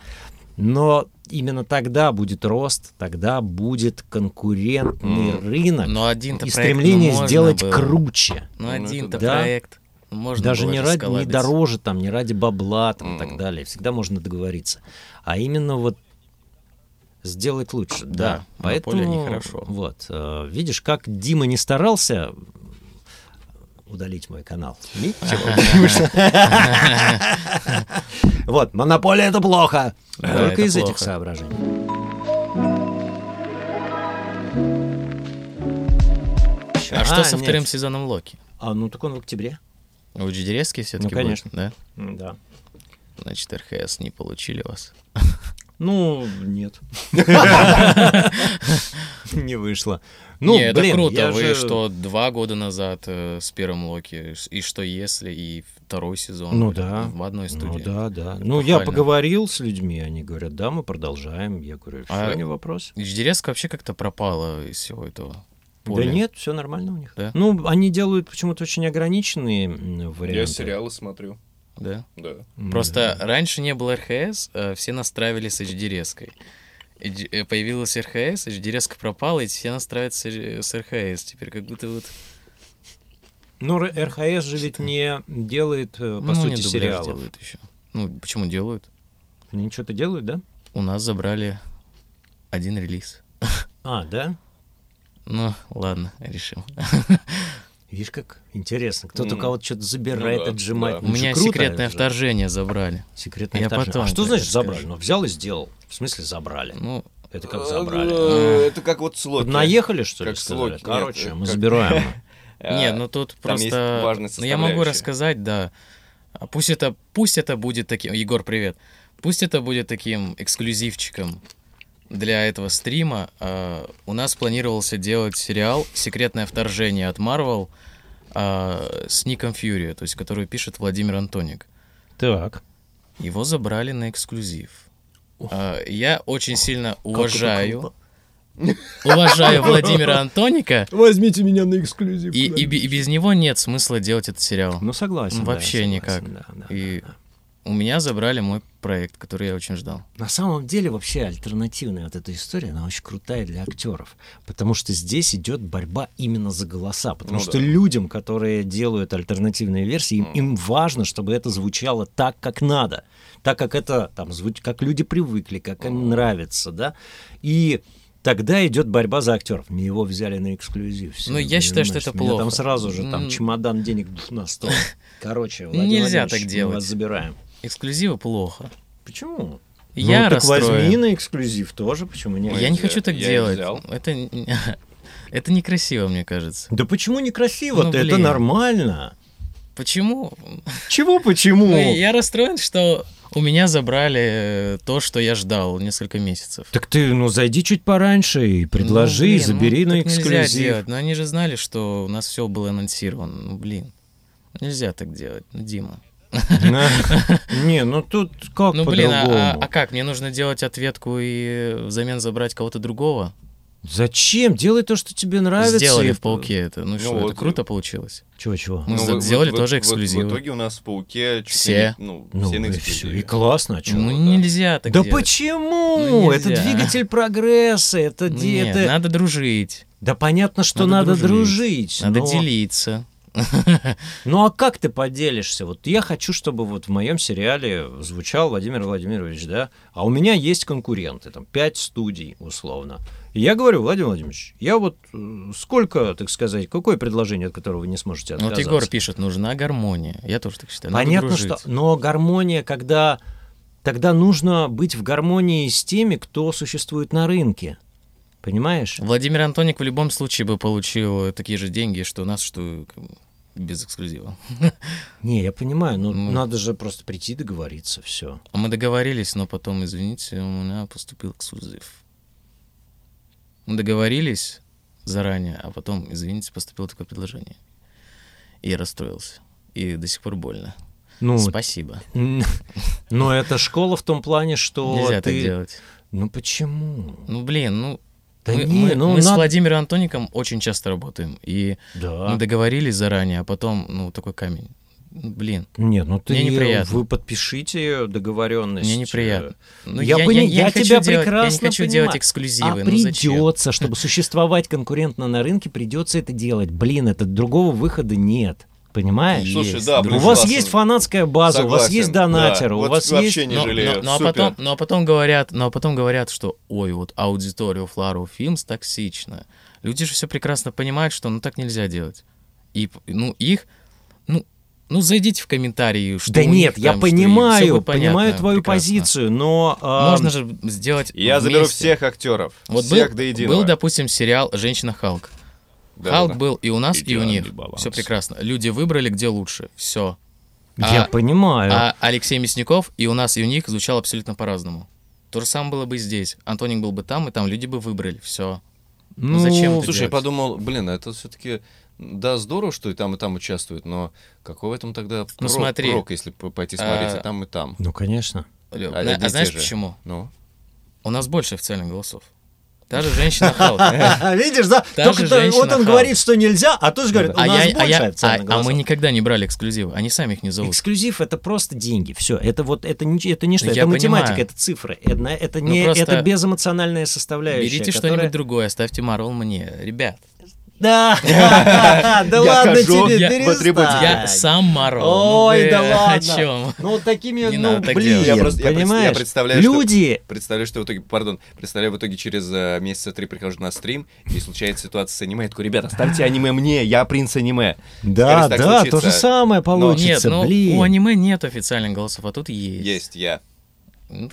A: Но именно тогда будет рост, тогда будет конкурентный
B: Мгм.
A: рынок
C: Но один-то
A: и
C: проект, ну,
A: стремление
C: можно
A: сделать
C: было.
A: круче.
C: Ну,
B: Ну,
C: один-то
A: да.
C: проект. Можно
A: Даже не, ради, не дороже, там, не ради бабла там, и так далее. Всегда можно договориться. А именно вот сделать лучше. Да,
C: Да,
A: поэтому
C: нехорошо.
A: Вот, э, видишь, как Дима не старался удалить мой канал. Ничего. Вот, монополия это плохо. Только из этих соображений.
C: А что со вторым сезоном Локи?
A: А, ну так он в октябре.
C: У Джидерецкий все-таки
A: Ну, конечно.
C: да?
A: Да.
C: Значит, РХС не получили вас.
A: Ну, нет. Не вышло. Ну,
C: не, это
A: блин,
C: круто.
A: я
C: Вы
A: же-
C: что, два года назад э, с первым Локи, и что если, и второй сезон
A: Ну да.
C: в одной
A: Ну
C: студии.
A: да, да. Ну, я поговорил с людьми, они говорят, да, мы продолжаем. Я говорю, все,
C: А
A: не вопрос.
C: Джидерецкая вообще как-то пропала из всего этого
A: Да
C: поля.
A: нет, все нормально у них.
C: Да?
A: Ну, они делают почему-то очень ограниченные варианты.
B: Я сериалы смотрю,
C: Да?
B: да.
C: Просто
A: да.
C: раньше не было РХС, э, все настраивали с HD-резкой. HD э, Появилась РХС, HD-резка пропала, и все настраиваются с РХС. Теперь как будто вот...
A: Ну, РХС же ведь не делает, э, по
C: ну,
A: сути, сериалов.
C: делают еще. Ну, почему делают?
A: Они что-то делают, да?
C: У нас забрали один релиз.
A: А, да?
C: Ну, ладно, решим.
A: Видишь, как интересно. Кто-то у
B: М.
A: кого-то что-то забирает,
B: Ну да,
A: отжимает.
B: да.
A: Ну,
C: У меня
A: круто
C: секретное
A: же.
C: вторжение забрали.
A: Секретное
C: Я
A: вторжение.
C: потом
A: А что значит
C: это
A: забрали? Ну, взял и сделал. В смысле забрали?
C: Ну,
A: Это как
B: Э,
A: забрали?
B: э, Это как вот слоки.
A: Наехали, что ли,
B: Как
A: сказали?
B: слоки.
A: Короче,
B: Нет,
A: мы
B: как-
A: забираем.
B: Э,
C: Нет, ну тут просто... Ну, я могу рассказать, да. А Пусть это, пусть это будет таким... Егор, привет. Пусть это будет таким эксклюзивчиком для этого стрима. А, у нас планировался делать сериал «Секретное вторжение» от Marvel а, с Ником Фьюри, то есть который пишет Владимир Антоник.
A: Так.
C: Его забрали на эксклюзив. А, я очень сильно уважаю... Уважаю Владимира Антоника,
A: Возьмите меня на эксклюзив.
C: и, и, и без него нет смысла делать этот сериал.
A: Ну, согласен. да,
C: Вообще
A: согласен,
C: никак.
A: да, да,
C: И
A: да, да.
C: У меня забрали мой проект, который я очень ждал.
A: На самом деле вообще альтернативная вот эта история, она очень крутая для актеров, потому что здесь идет борьба именно за голоса, потому
B: Ну
A: что
B: да.
A: людям, которые делают альтернативные версии, им, им важно, чтобы это звучало так, как надо, так как это там звуч, как люди привыкли, как им нравится, да, и Тогда идет борьба за актеров. Мне его взяли на эксклюзив.
C: Ну, я считаю, что это
A: Меня Там
C: плохо.
A: сразу же там чемодан денег на стол. Короче, Владимир
C: Нельзя так
A: мы
C: делать.
A: вас забираем.
C: Эксклюзивы плохо.
A: Почему?
C: Я
A: ну, так возьми
C: расстроен.
A: на эксклюзив тоже, почему нет?
C: Я не
B: взял.
C: хочу так
B: Я
C: делать.
B: взял.
C: Это, это некрасиво, мне кажется.
A: Да почему некрасиво-то?
C: Ну,
A: это нормально.
C: Почему?
A: Чего почему?
C: Ну, я расстроен, что у меня забрали э, то, что я ждал несколько месяцев.
A: Так ты, ну, зайди чуть пораньше и предложи,
C: Ну, блин,
A: забери
C: ну,
A: на
C: так Нельзя
A: эксклюзив.
C: делать. Но они же знали, что у нас все было анонсировано. Ну, блин. Нельзя так делать. Ну, Дима.
A: Не, ну тут как
C: Ну, блин, а, а- а как? Мне нужно делать ответку и взамен забрать кого-то другого?
A: Зачем? Делай то, что тебе нравится.
C: Сделали в пауке это. Ну, что,
B: вот,
C: это круто получилось.
A: Чего-чего?
C: Мы
B: Ну, вы-
C: сделали
B: вы-
C: тоже
B: вы-
C: эксклюзивы.
B: В итоге у нас в Пауке
C: Все.
B: не- Ну,
A: Ну,
B: все на
A: и классно, а чё?
C: Ну,
B: да.
C: нельзя так
A: Да
C: делать.
A: почему?
C: Ну,
A: это двигатель прогресса, это...
C: Ну, нет,
A: это...
C: надо дружить,
A: Да понятно, что
C: Надо
A: надо,
C: дружить.
A: дружить.
C: надо
A: но-
C: делиться.
A: Ну а как ты поделишься? Вот я хочу, чтобы вот в моем сериале звучал Владимир Владимирович, да, а у меня есть конкуренты, там, пять студий, условно. И я говорю, Владимир Владимирович, я вот э, сколько, так сказать, какое предложение, от которого вы не сможете
C: Ну, Вот
A: отказаться?
C: Егор пишет, нужна гармония. Я тоже так считаю. Надо
A: Понятно,
C: дружить.
A: что... Но гармония, когда... Тогда нужно быть в гармонии с теми, кто существует на рынке. Понимаешь?
C: Владимир Антоник в любом случае бы получил такие же деньги, что у нас, что без эксклюзива.
A: Не, я понимаю, но
C: Ну.
A: надо же просто прийти договориться, все.
C: А Мы договорились, но потом, извините, у меня поступил эксклюзив. Мы договорились заранее, а потом, извините, поступило такое предложение. И я расстроился. И до сих пор больно.
A: Ну,
C: Спасибо.
A: но это школа в том плане, что
C: Нельзя так
A: ты...
C: делать.
A: Ну почему?
C: Ну, блин, ну...
A: Да
C: мы
A: не,
C: мы-
A: ну
C: мы с
A: надо-
C: Владимиром Антоником очень часто работаем. И
A: Да.
C: мы договорились заранее, а потом, ну, такой камень. Ну, Блин,
A: Нет, ну ты,
C: Мне неприятно.
A: вы подпишите договоренность.
C: мне неприятно. Ну,
A: Я пони- я
C: не хочу
A: тебя
C: делать, я не
A: прекрасно
C: хочу
A: понимаю.
C: делать
A: А
C: эксклюзивы. ну зачем?
A: придется, чтобы существовать конкурентно на рынке, придется это делать. Блин, это другого выхода нет. Понимаешь?
B: Слушай,
C: Есть.
B: да,
A: у
B: блин,
A: вас
B: классно.
A: есть фанатская база, у вас
B: Согласен,
A: есть
B: да.
A: донатеры, у
B: Вот
A: вас
B: вообще
A: есть...
B: не
C: Но,
B: жалею.
C: но- но а потом, но потом говорят, но потом говорят, что ой, вот аудитория у Флару Фильмс токсична. Люди же все прекрасно понимают, что ну так нельзя делать. И ну их, ну, ну зайдите в комментарии, что
A: Да
C: у
A: нет, я
C: там, всё
A: понимаю, понимаю твою
C: прекрасно.
A: позицию, но... а,
C: Можно же сделать.
B: Я заберу
C: вместе.
B: всех актеров.
C: Вот
B: всех
C: был,
B: до единого.
C: был, допустим, сериал Женщина Халк.
B: Да,
C: Халк
B: да, да.
C: был и у нас, и у
A: Идеальный
C: них.
A: баланс.
C: Все прекрасно. Люди выбрали, где лучше. Все.
A: Я
C: А-
A: понимаю.
C: А Алексей Мясников и у нас, и у них звучал абсолютно по-разному. То же самое было бы и здесь. Антоник был бы там, и там люди бы выбрали. Все.
A: ну,
C: зачем это
B: Слушай, я
C: делать?
B: подумал, блин, это все-таки да, здорово, что и там, и там участвуют, но какой в этом тогда
C: Ну,
B: прок,
C: смотри.
B: прок, если пойти смотреть
C: А,
B: и там, и там?
A: Ну, конечно.
B: А
C: а
B: и
C: знаешь
B: же.
C: почему?
B: Ну,
C: У нас больше официальных голосов. Даже женщина Халк.
A: Видишь, да?
C: Та
A: Только
C: же
A: то- вот он говорит, что нельзя, а тут же говорит, у
C: А
A: нас
C: я- а
A: больше
C: я-
A: официальных
C: а- а мы никогда не брали эксклюзивы. Они сами их не зовут.
A: Эксклюзив это просто деньги. Все, это вот это не это не что,
C: Я
A: это математика,
C: понимаю.
A: это цифры. Это, это
C: Ну,
A: не
C: просто
A: это безэмоциональная составляющая.
C: Берите
A: которая-
C: что-нибудь другое, ставьте Марвел мне. Ребят,
A: Да, да ладно тебе, перестань.
C: я сам Марвел.
A: Ой,
C: Ну
A: да ладно.
C: О чем?
A: Ну вот такими, ну блин.
B: Я просто-
A: понимаешь?
B: представляю, что-
A: Люди,
B: представляю, что в итоге, пардон, представляю, в итоге через э, месяца три прихожу на стрим, и случается ситуация с аниме, я такой, ребята, ставьте аниме мне, я принц аниме.
A: да, да, то же самое
C: Нет,
A: получится,
C: ну
A: блин.
C: у аниме нет официальных голосов, а тут есть.
B: Есть я.
C: Ну,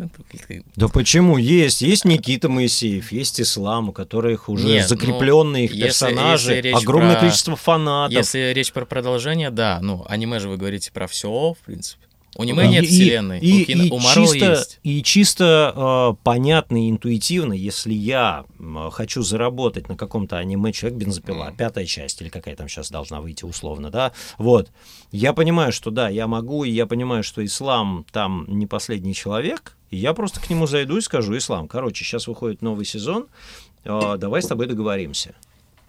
A: Да почему? Есть. Есть Никита Моисеев, есть Ислам, у которых уже
C: Нет,
A: закрепленные их
C: ну, если-
A: персонажи,
C: если речь
A: огромное
C: про-
A: количество фанатов.
C: Если речь про продолжение, да. Ну, аниме же вы говорите про все, в принципе. У аниме
A: И-
C: нет
A: и-
C: вселенной.
A: И,
C: у, кино-
A: и
C: у Марвел
A: чисто,
C: есть.
A: и чисто э, понятно и интуитивно, если я хочу заработать на каком-то аниме «Человек бензопила»,
B: Мгм.
A: пятая часть, или какая там сейчас должна выйти условно, да, вот, я понимаю, что да, я могу, и я понимаю, что ислам там не последний человек, и я просто к нему зайду и скажу, ислам, короче, сейчас выходит новый сезон, э, давай с тобой договоримся.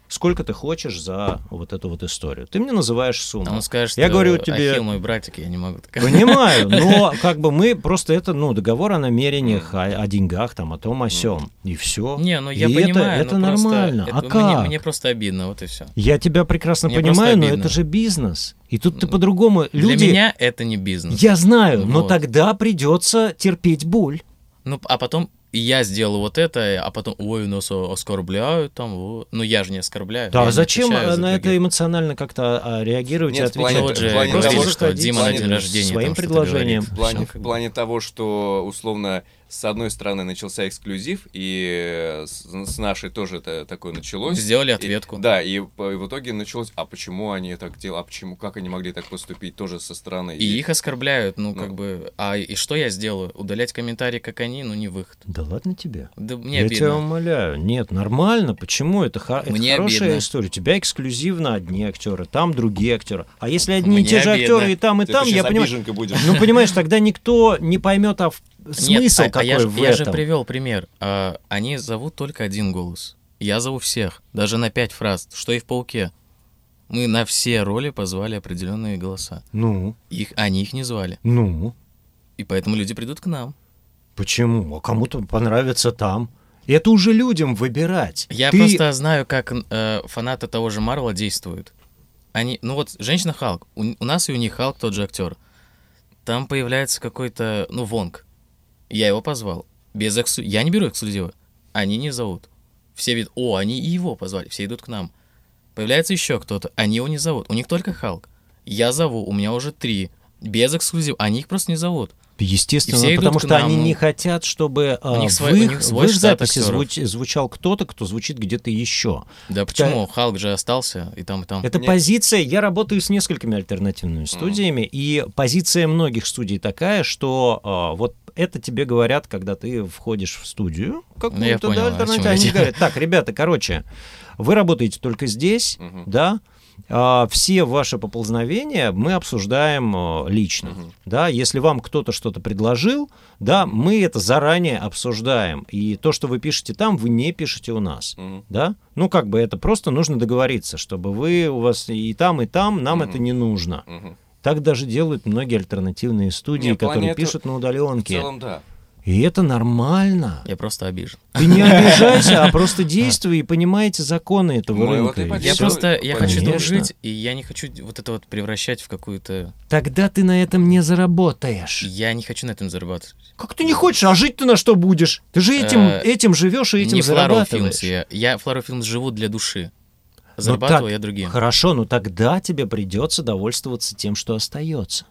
A: Сколько ты хочешь за вот эту вот историю? Ты мне называешь сумму.
C: Он скажет,
A: Я
C: э,
A: говорю тебе-
C: Ахилл мой братик, я не могу так.
A: Понимаю, но как бы мы просто это, ну, договор о намерениях, о, о деньгах, там, о том, о сем. И все.
C: Не, ну я
A: И
C: понимаю,
A: это, это
C: но просто
A: нормально.
C: это
A: а
C: мне,
A: как?
C: мне просто обидно, вот и все.
A: Я тебя прекрасно
C: Мне
A: понимаю,
C: просто
A: но это же бизнес. И тут ты по-другому. Люди.
C: Для меня это не бизнес.
A: Я знаю, но
C: Вот.
A: тогда придется терпеть боль.
C: Ну, а потом я сделал вот это, а потом, ой, нас оскорбляют там, вот. Ну, я же не оскорбляю.
A: Да,
C: я не
A: зачем э,
C: за
A: на это
C: других.
A: эмоционально как-то а, реагировать
B: Нет,
A: и
B: в плане-
A: отвечать?
C: Вот же
B: в плане того,
C: что Дима на день рождения
A: своим предложением.
B: В плане, в плане того, что условно с одной стороны начался эксклюзив, и с, с нашей тоже это такое началось.
C: Сделали
B: И-
C: ответку.
B: да, и, и в итоге началось, а почему они так делали, а почему, как они могли так поступить тоже со стороны.
C: И их оскорбляют, ну,
B: Ну.
C: как бы, а и что я сделаю? Удалять комментарии, как они, ну, не выход.
A: Да ладно тебе.
C: Да мне
A: Я
C: обидно.
A: тебя умоляю. Нет, нормально. Почему? Это, хо- это
C: Мне
A: хорошая
C: обидно.
A: история. У тебя эксклюзивно одни актеры, там другие актеры. А если одни и
C: Мне
A: те же
C: обидно.
A: актеры и там, и
B: Ты
A: там, я понимаю.
B: будешь.
A: Ну, понимаешь, тогда никто не поймет, а в- смысл
C: а- а,
A: какой
C: я, же-
A: в
C: я же
A: этом.
C: привел пример. А, они зовут только один голос. Я зову всех, даже на пять фраз, что и в «Пауке». Мы на все роли позвали определенные голоса.
A: Ну,
C: Их, они их не звали.
A: ну,
C: И поэтому люди придут к нам.
A: почему? А кому-то понравится там. И это уже людям выбирать.
C: Я
A: Ты-
C: просто знаю, как э, фанаты того же Марвела действуют. Они, ну вот, женщина Халк, у, у нас и у них Халк тот же актер. Там появляется какой-то, ну, Вонг. Я его позвал. Без эксклю... Я не беру эксклюзива. Они не зовут. Все видят, о, они и его позвали, все идут к нам. Появляется еще кто-то, они его не зовут. У них только Халк. Я зову, у меня уже три. Без эксклюзива. Они их просто не зовут.
A: Естественно, потому что
C: нам,
A: они не хотят, чтобы а,
C: них
A: в,
C: свой- у
A: их,
C: них
A: в
C: свой
A: их
C: штат
A: записи звуч- звучал кто-то, кто звучит где-то еще.
C: Да почему? Халк же остался и там, и там.
A: Это
B: Нет.
A: позиция, я работаю с несколькими альтернативными студиями, и позиция многих студий такая, что а, вот это тебе говорят, когда ты входишь в студию какую-то,
C: Ну, понял,
A: да, альтернативную, они говорят, так, ребята, короче, вы работаете только здесь,
B: Мгм.
A: да, а, все ваши поползновения мы обсуждаем а, лично,
B: Мгм.
A: да, если вам кто-то что-то предложил, да, мы это заранее обсуждаем, и то, что вы пишете там, вы не пишете у нас
B: Мгм.
A: да? Ну, как бы это просто нужно договориться, чтобы вы, у вас и там, и там, нам
B: Мгм.
A: это не нужно.
B: Мгм.
A: Так даже делают многие альтернативные студии,
B: Не, в плане
A: которые
B: этого-
A: пишут на
B: В
A: удаленке.
B: целом, да.
A: И это нормально.
C: Я просто обижен.
A: Ты не обижайся, а просто действуй и понимаете законы этого
B: Мы
A: рынка.
B: вот
C: Я просто, я хочу дружить, и я не хочу вот это вот превращать в какую-то...
A: Тогда ты на этом не заработаешь.
C: Я не хочу на этом зарабатывать.
A: Как ты не хочешь, а жить ты на что будешь? Ты же этим,
C: Э,
A: этим живешь и этим
C: не
A: зарабатываешь.
C: Films, я, я Films живу для души.
A: Ну
C: Зарабатываю
A: так,
C: я другим.
A: Хорошо, но тогда тебе придется довольствоваться тем, что остается.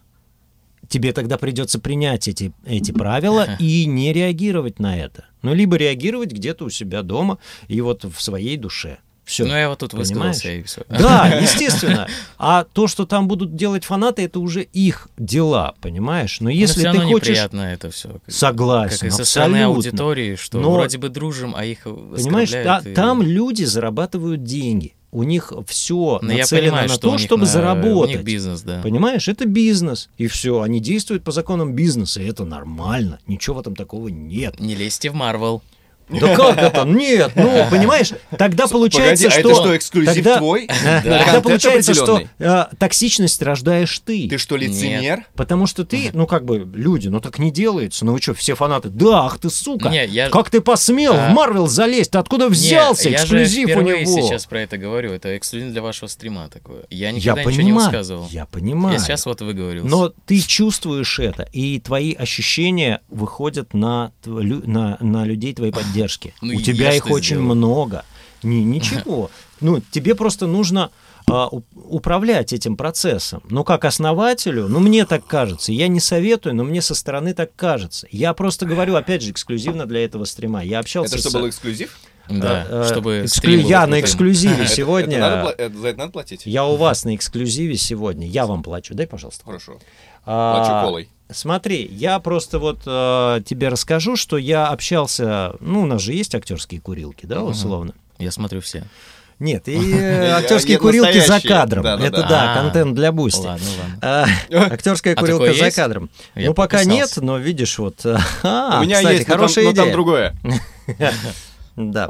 A: Тебе тогда придется принять эти, эти правила и не реагировать на это. Ну, либо реагировать где-то у себя дома и вот в своей душе. Все.
C: Ну, я вот тут
A: Понимаешь?
C: и все.
A: Да, естественно. А то, что там будут делать фанаты, это уже их дела, понимаешь? Но если
C: все
A: ты хочешь...
C: неприятно это все.
A: Согласен,
C: Как и со стороны аудитории, что
A: Но-
C: вроде бы дружим, а их
A: Понимаешь, та-
C: и-
A: там люди зарабатывают деньги. У них все
C: Но
A: нацелено
C: понимаю,
A: на то,
C: у
A: чтобы
C: на- У
A: заработать.
C: них бизнес, да.
A: Понимаешь, это бизнес. И все, они действуют по законам бизнеса, и это нормально. Ничего в этом такого нет.
C: Не лезьте в Марвел.
A: Да как это? Нет, ну, понимаешь, тогда получается,
B: Погоди, а
A: что...
B: это что, эксклюзив
A: тогда-
B: твой?
A: Тогда получается, что э, токсичность рождаешь ты.
B: Ты что, лицемер?
A: Потому что ты, ну как бы, люди, ну так не делается. Ну вы что, все фанаты, да, ах ты сука,
C: Не, я-
A: как ты посмел
C: А.
A: в Марвел залезть, ты откуда взялся,
C: Не,
A: эксклюзив
C: я
A: у
C: же впервые
A: него.
C: сейчас про это говорю. Это эксклюзив для вашего стрима такое. Я
A: Я
C: никогда ничего не
A: понимаю,
C: высказывал.
A: я понимаю.
C: Я сейчас вот выговорился.
A: Но ты чувствуешь это, и твои ощущения выходят на, на, на людей твоей поддержки.
C: Ну
A: У тебя их очень
C: сделал?
A: много. Не, ничего. Ну, тебе просто нужно а, управлять этим процессом. Но как основателю, ну мне так кажется, я не советую, но мне со стороны так кажется. Я просто говорю, опять же, эксклюзивно для этого стрима. Я общался
B: Это что,
A: с...
B: был эксклюзив?
C: Да,
A: э,
C: чтобы
A: эксклю- Я на эксклюзиве сегодня.
B: это надо пла- это за это надо платить?
A: Я у вас на эксклюзиве сегодня. Я вам плачу. Дай, пожалуйста.
B: Хорошо.
A: А,
B: Плачу колой.
A: Смотри, я просто вот э, тебе расскажу, что я общался, ну, у нас же есть актерские курилки, да, условно.
C: Я смотрю все.
A: Нет, и актерские курилки за кадром.
B: Да,
A: Это
B: да.
C: А,
A: контент для Boosty.
C: Ладно.
A: А, Актерская
C: А
A: курилка за кадром. Ну, пока нет, но видишь, вот. а,
B: У меня есть,
A: хорошая
B: но там
A: идея.
B: другое.
A: Да.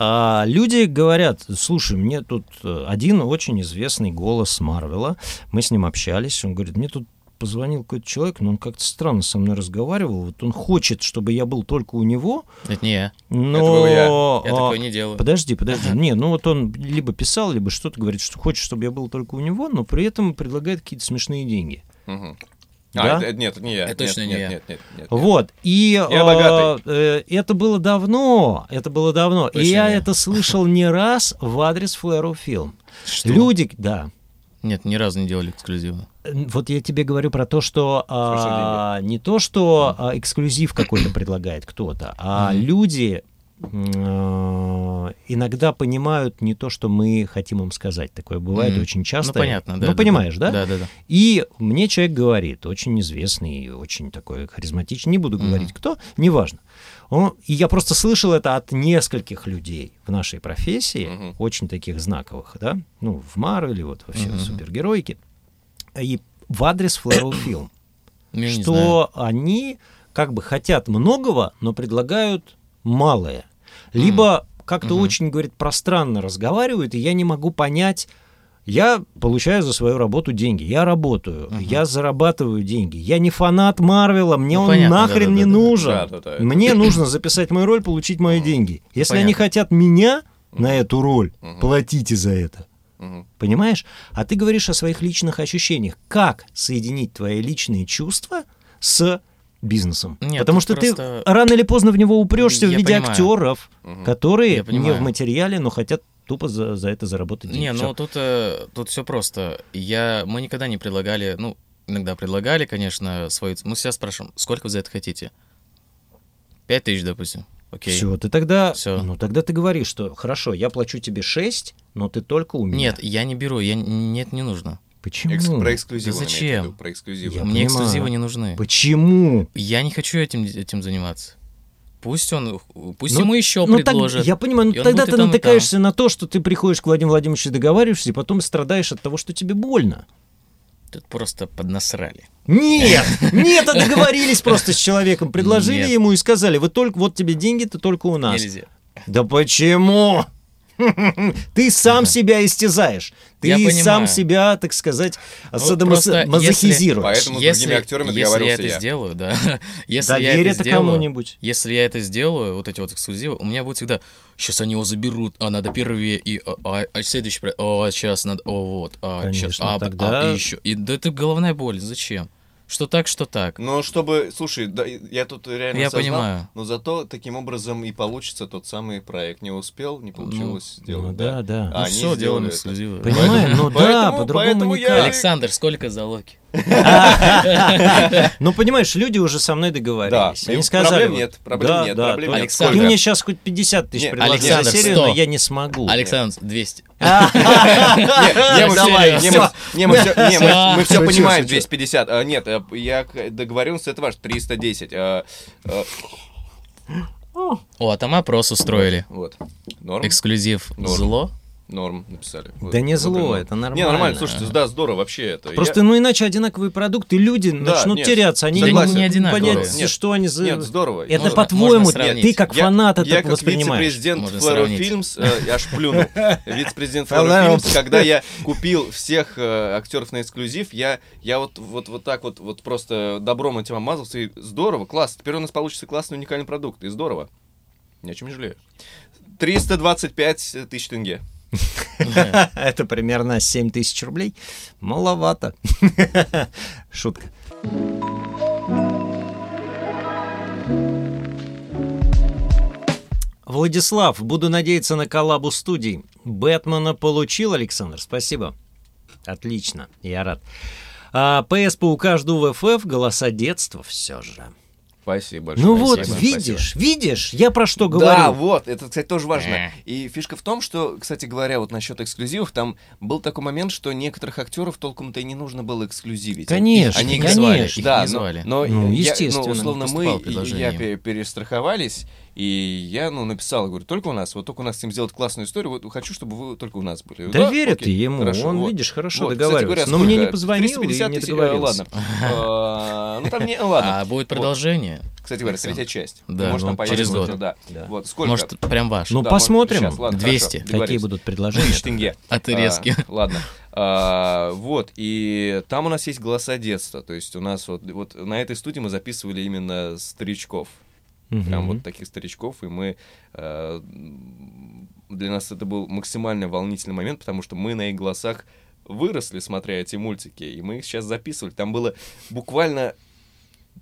A: А, люди говорят, слушай, мне тут э, один очень известный голос Марвела, мы с ним общались, он говорит, мне тут позвонил какой-то человек, но он как-то странно со мной разговаривал, вот он хочет, чтобы я был только у него,
C: Это не я.
A: но...
B: был я.
C: Я
A: а,
C: такое не делаю.
A: Подожди, подожди. Не, ну вот он либо писал, либо что-то говорит, что хочет, чтобы я был только у него, но при этом предлагает какие-то смешные деньги.
B: Мгм.
A: Да?
B: А, это, нет, это не я.
C: Это
B: Нет,
C: точно не
B: нет,
C: я.
B: Нет, нет, нет, нет.
A: Вот, и
B: Я богатый.
A: э, это было давно, это было давно, и
C: Точно
A: я
C: не.
A: это слышал не раз в адрес Флэру Фильм.
C: Что?
A: Люди, да,
C: Нет, ни разу не делали эксклюзивно.
A: вот я тебе говорю про то, что а, не то, что а, эксклюзив какой-то предлагает кто-то, а
C: Мгм.
A: люди э, иногда понимают не то, что мы хотим им сказать. Такое бывает
C: Мгм.
A: очень часто.
C: Ну, понятно, да.
A: Ну,
C: да,
A: понимаешь, да?
C: Да, да, да.
A: И мне человек говорит, очень известный, очень такой харизматичный, не буду
C: Мгм.
A: говорить кто, неважно. Он, и я просто слышал это от нескольких людей в нашей профессии,
B: Мгм.
A: очень таких знаковых, да, ну, в Марвеле, вот во всей
C: Мгм.
A: супергеройке, и в адрес Флэру Фильм,
C: Ну,
A: что они как бы хотят многого, но предлагают малое. Либо как-то
C: Мгм.
A: очень, говорит, пространно разговаривают, и я не могу понять, я получаю за свою работу деньги, я работаю,
C: Мгм.
A: я зарабатываю деньги, я не фанат Марвела, мне
C: Ну,
A: он
C: понятно,
A: нахрен не
C: да-да-да-да.
A: нужен.
B: Да-да-да, это-
A: Мне нужно записать мою роль, получить мои деньги. Если они
C: понятно.
A: хотят меня на эту роль,
B: Мгм.
A: платите за это.
B: Мгм.
A: Понимаешь? А ты говоришь о своих личных ощущениях. Как соединить твои личные чувства с бизнесом?
C: Нет,
A: Потому что
C: просто-
A: ты рано или поздно в него упрешься в
C: Я
A: виде
C: понимаю.
A: актеров,
B: Мгм.
A: которые не в материале, но хотят тупо за, за это заработать деньги.
C: Не, ну тут, э, тут все просто. Я, мы никогда не предлагали, ну, иногда предлагали, конечно, свою... Мы сейчас спрашиваем, сколько вы за это хотите? Пять тысяч, допустим. Окей.
A: Все, ты тогда,
C: Всё.
A: ну тогда ты говоришь, что хорошо, я плачу тебе 6, но ты только у меня.
C: Нет, я не беру, я... нет, не нужно.
A: Почему?
B: Экс- Про эксклюзивы.
C: Да зачем?
B: виду, Про эксклюзивы.
A: Я
C: Мне
A: понимаю.
C: эксклюзивы не нужны.
A: Почему?
C: Я не хочу этим, этим заниматься. Пусть он, пусть
A: Ну,
C: ему еще
A: Ну, так,
C: предложат.
A: я понимаю,
C: и
A: ну тогда ты натыкаешься на то, что ты приходишь к Владимиру Владимировичу, договариваешься, и потом страдаешь от того, что тебе больно.
C: Тут просто поднасрали.
A: Нет, нет, а договорились просто с человеком, предложили
C: Нет.
A: ему и сказали, вы только, вот тебе деньги, ты только у нас.
C: Нельзя.
A: Да почему? Ты сам себя истязаешь. Ты
C: Я
A: сам
C: понимаю.
A: себя, так сказать,
C: Ну,
A: садомазохизируешь.
B: Поэтому с другими актерами
C: если я
B: договаривался
C: это
B: я.
C: сделаю, да. если я
A: Доверь
C: это
A: это
C: сделаю,
A: кому-нибудь.
C: если я это сделаю, вот эти вот эксклюзивы, у меня будет всегда, сейчас они его заберут, а надо первые, и а, а- а следующий, о, сейчас надо, о, вот, а,
A: Конечно,
C: а,
A: тогда-
C: а, и еще. И, да это головная боль, зачем? Что так, что так.
B: Но чтобы, слушай, да, я тут реально
C: Я
B: осознал,
C: понимаю.
B: но зато таким образом и получится тот самый проект. Не успел, не получилось
A: Ну
B: сделать.
A: да, да.
B: А
C: Ну
B: они
C: все,
B: это.
C: эксклюзивы.
A: Понимаем, ну да,
B: Поэтому-
A: по-другому
B: поэтому я-
A: никак.
C: Александр, сколько за Локи?
A: Ну, понимаешь, люди уже со мной
B: Да,
A: договорились. Они
B: и
A: сказали...
B: проблем нет, проблем
A: да,
B: нет,
A: да,
B: проблем нет.
C: Александр.
A: Ты мне сейчас хоть 50 тысяч
B: Нет,
A: предложишь за серию,
C: 100.
A: но я не смогу.
C: Александр, 200.
B: Не, мы
A: Давай,
B: все- понимаем,
A: шучу.
B: 250. А, Нет, э, я договорился, это ваш, 310. а, а,
C: О, а там опрос устроили.
B: Вот. Норм?
C: Эксклюзив
B: Норм.
C: зло.
B: Норм написали. Вот,
A: Да не зло,
B: напрямую.
A: это нормально.
B: Не, нормально, слушайте, да, здорово вообще это.
A: Просто,
B: Я-
A: ну иначе одинаковые продукты, люди
B: Да,
A: начнут
B: нет,
A: теряться, они
B: согласен.
A: не
C: одинаковые.
A: понять,
B: Нет,
A: что они за...
B: Нет, здорово.
A: Это
C: Можно-
A: по-твоему,
C: можно
A: ты как
B: Я-
A: фанат это
B: я как
A: воспринимаешь.
B: вице-президент
C: сравнить.
B: Films, э, я аж плюнул. Вице-президент
A: Flare
B: Flare Films, когда я купил всех э, актеров на эксклюзив, я, я вот, вот, вот так вот, вот просто добром этим обмазался, и здорово, класс. Теперь у нас получится классный уникальный продукт, и здорово. Ни о чем не жалею. 325 тысяч тенге.
A: Это примерно 7 тысяч рублей. Маловато. Шутка. Владислав, буду надеяться на коллабу студий. Бэтмена получил, Александр, спасибо. Отлично, я рад. А, ПС Паука жду в ФФ, голоса детства все же.
B: Спасибо большое.
A: Ну вот,
B: Спасибо,
A: видишь, видишь, я про что
B: Да,
A: говорю.
B: вот, это, кстати, тоже важно.
C: Э.
B: И фишка в том, что, кстати говоря, вот насчет эксклюзивов, там был такой момент, что некоторых актеров толком-то и не нужно было эксклюзивить.
A: Конечно,
B: Они
C: Их не звали,
A: конечно.
C: их
B: Да,
C: не
B: но,
C: звали.
B: но
A: Ну,
B: я-
A: естественно,
B: ну, условно, мы, я пе- перестраховались, и я, ну, написал, говорю, только у нас, вот только у нас с ним сделать классную историю, вот хочу, чтобы вы только у нас были.
A: Да верят
B: окей,
A: ему,
B: хорошо,
A: он,
B: вот.
A: видишь, хорошо
B: Вот, кстати
A: договаривается.
B: говоря,
A: Но мне не позвонил и
B: 350
A: не
B: тысяч, э,
A: договорился.
B: Ладно. А, Ну, там не, ладно.
C: А будет продолжение?
B: Кстати говоря, третья часть.
C: Да,
B: Может, там
C: ну, через год.
B: Да.
A: Да.
B: Вот, сколько?
C: Может, прям ваш.
A: Ну,
B: Да,
A: посмотрим.
B: может, щас, ладно,
C: 200.
B: хорошо,
A: Какие будут предложения?
B: Тенге.
C: От резки.
B: А, ладно. А, вот, и там у нас есть голоса детства. То есть у нас вот, вот на этой студии мы записывали именно старичков. Прям
A: Мгм.
B: вот таких старичков, и мы... э, для нас это был максимально волнительный момент, потому что мы на их голосах выросли, смотря эти мультики, и мы их сейчас записывали. Там было буквально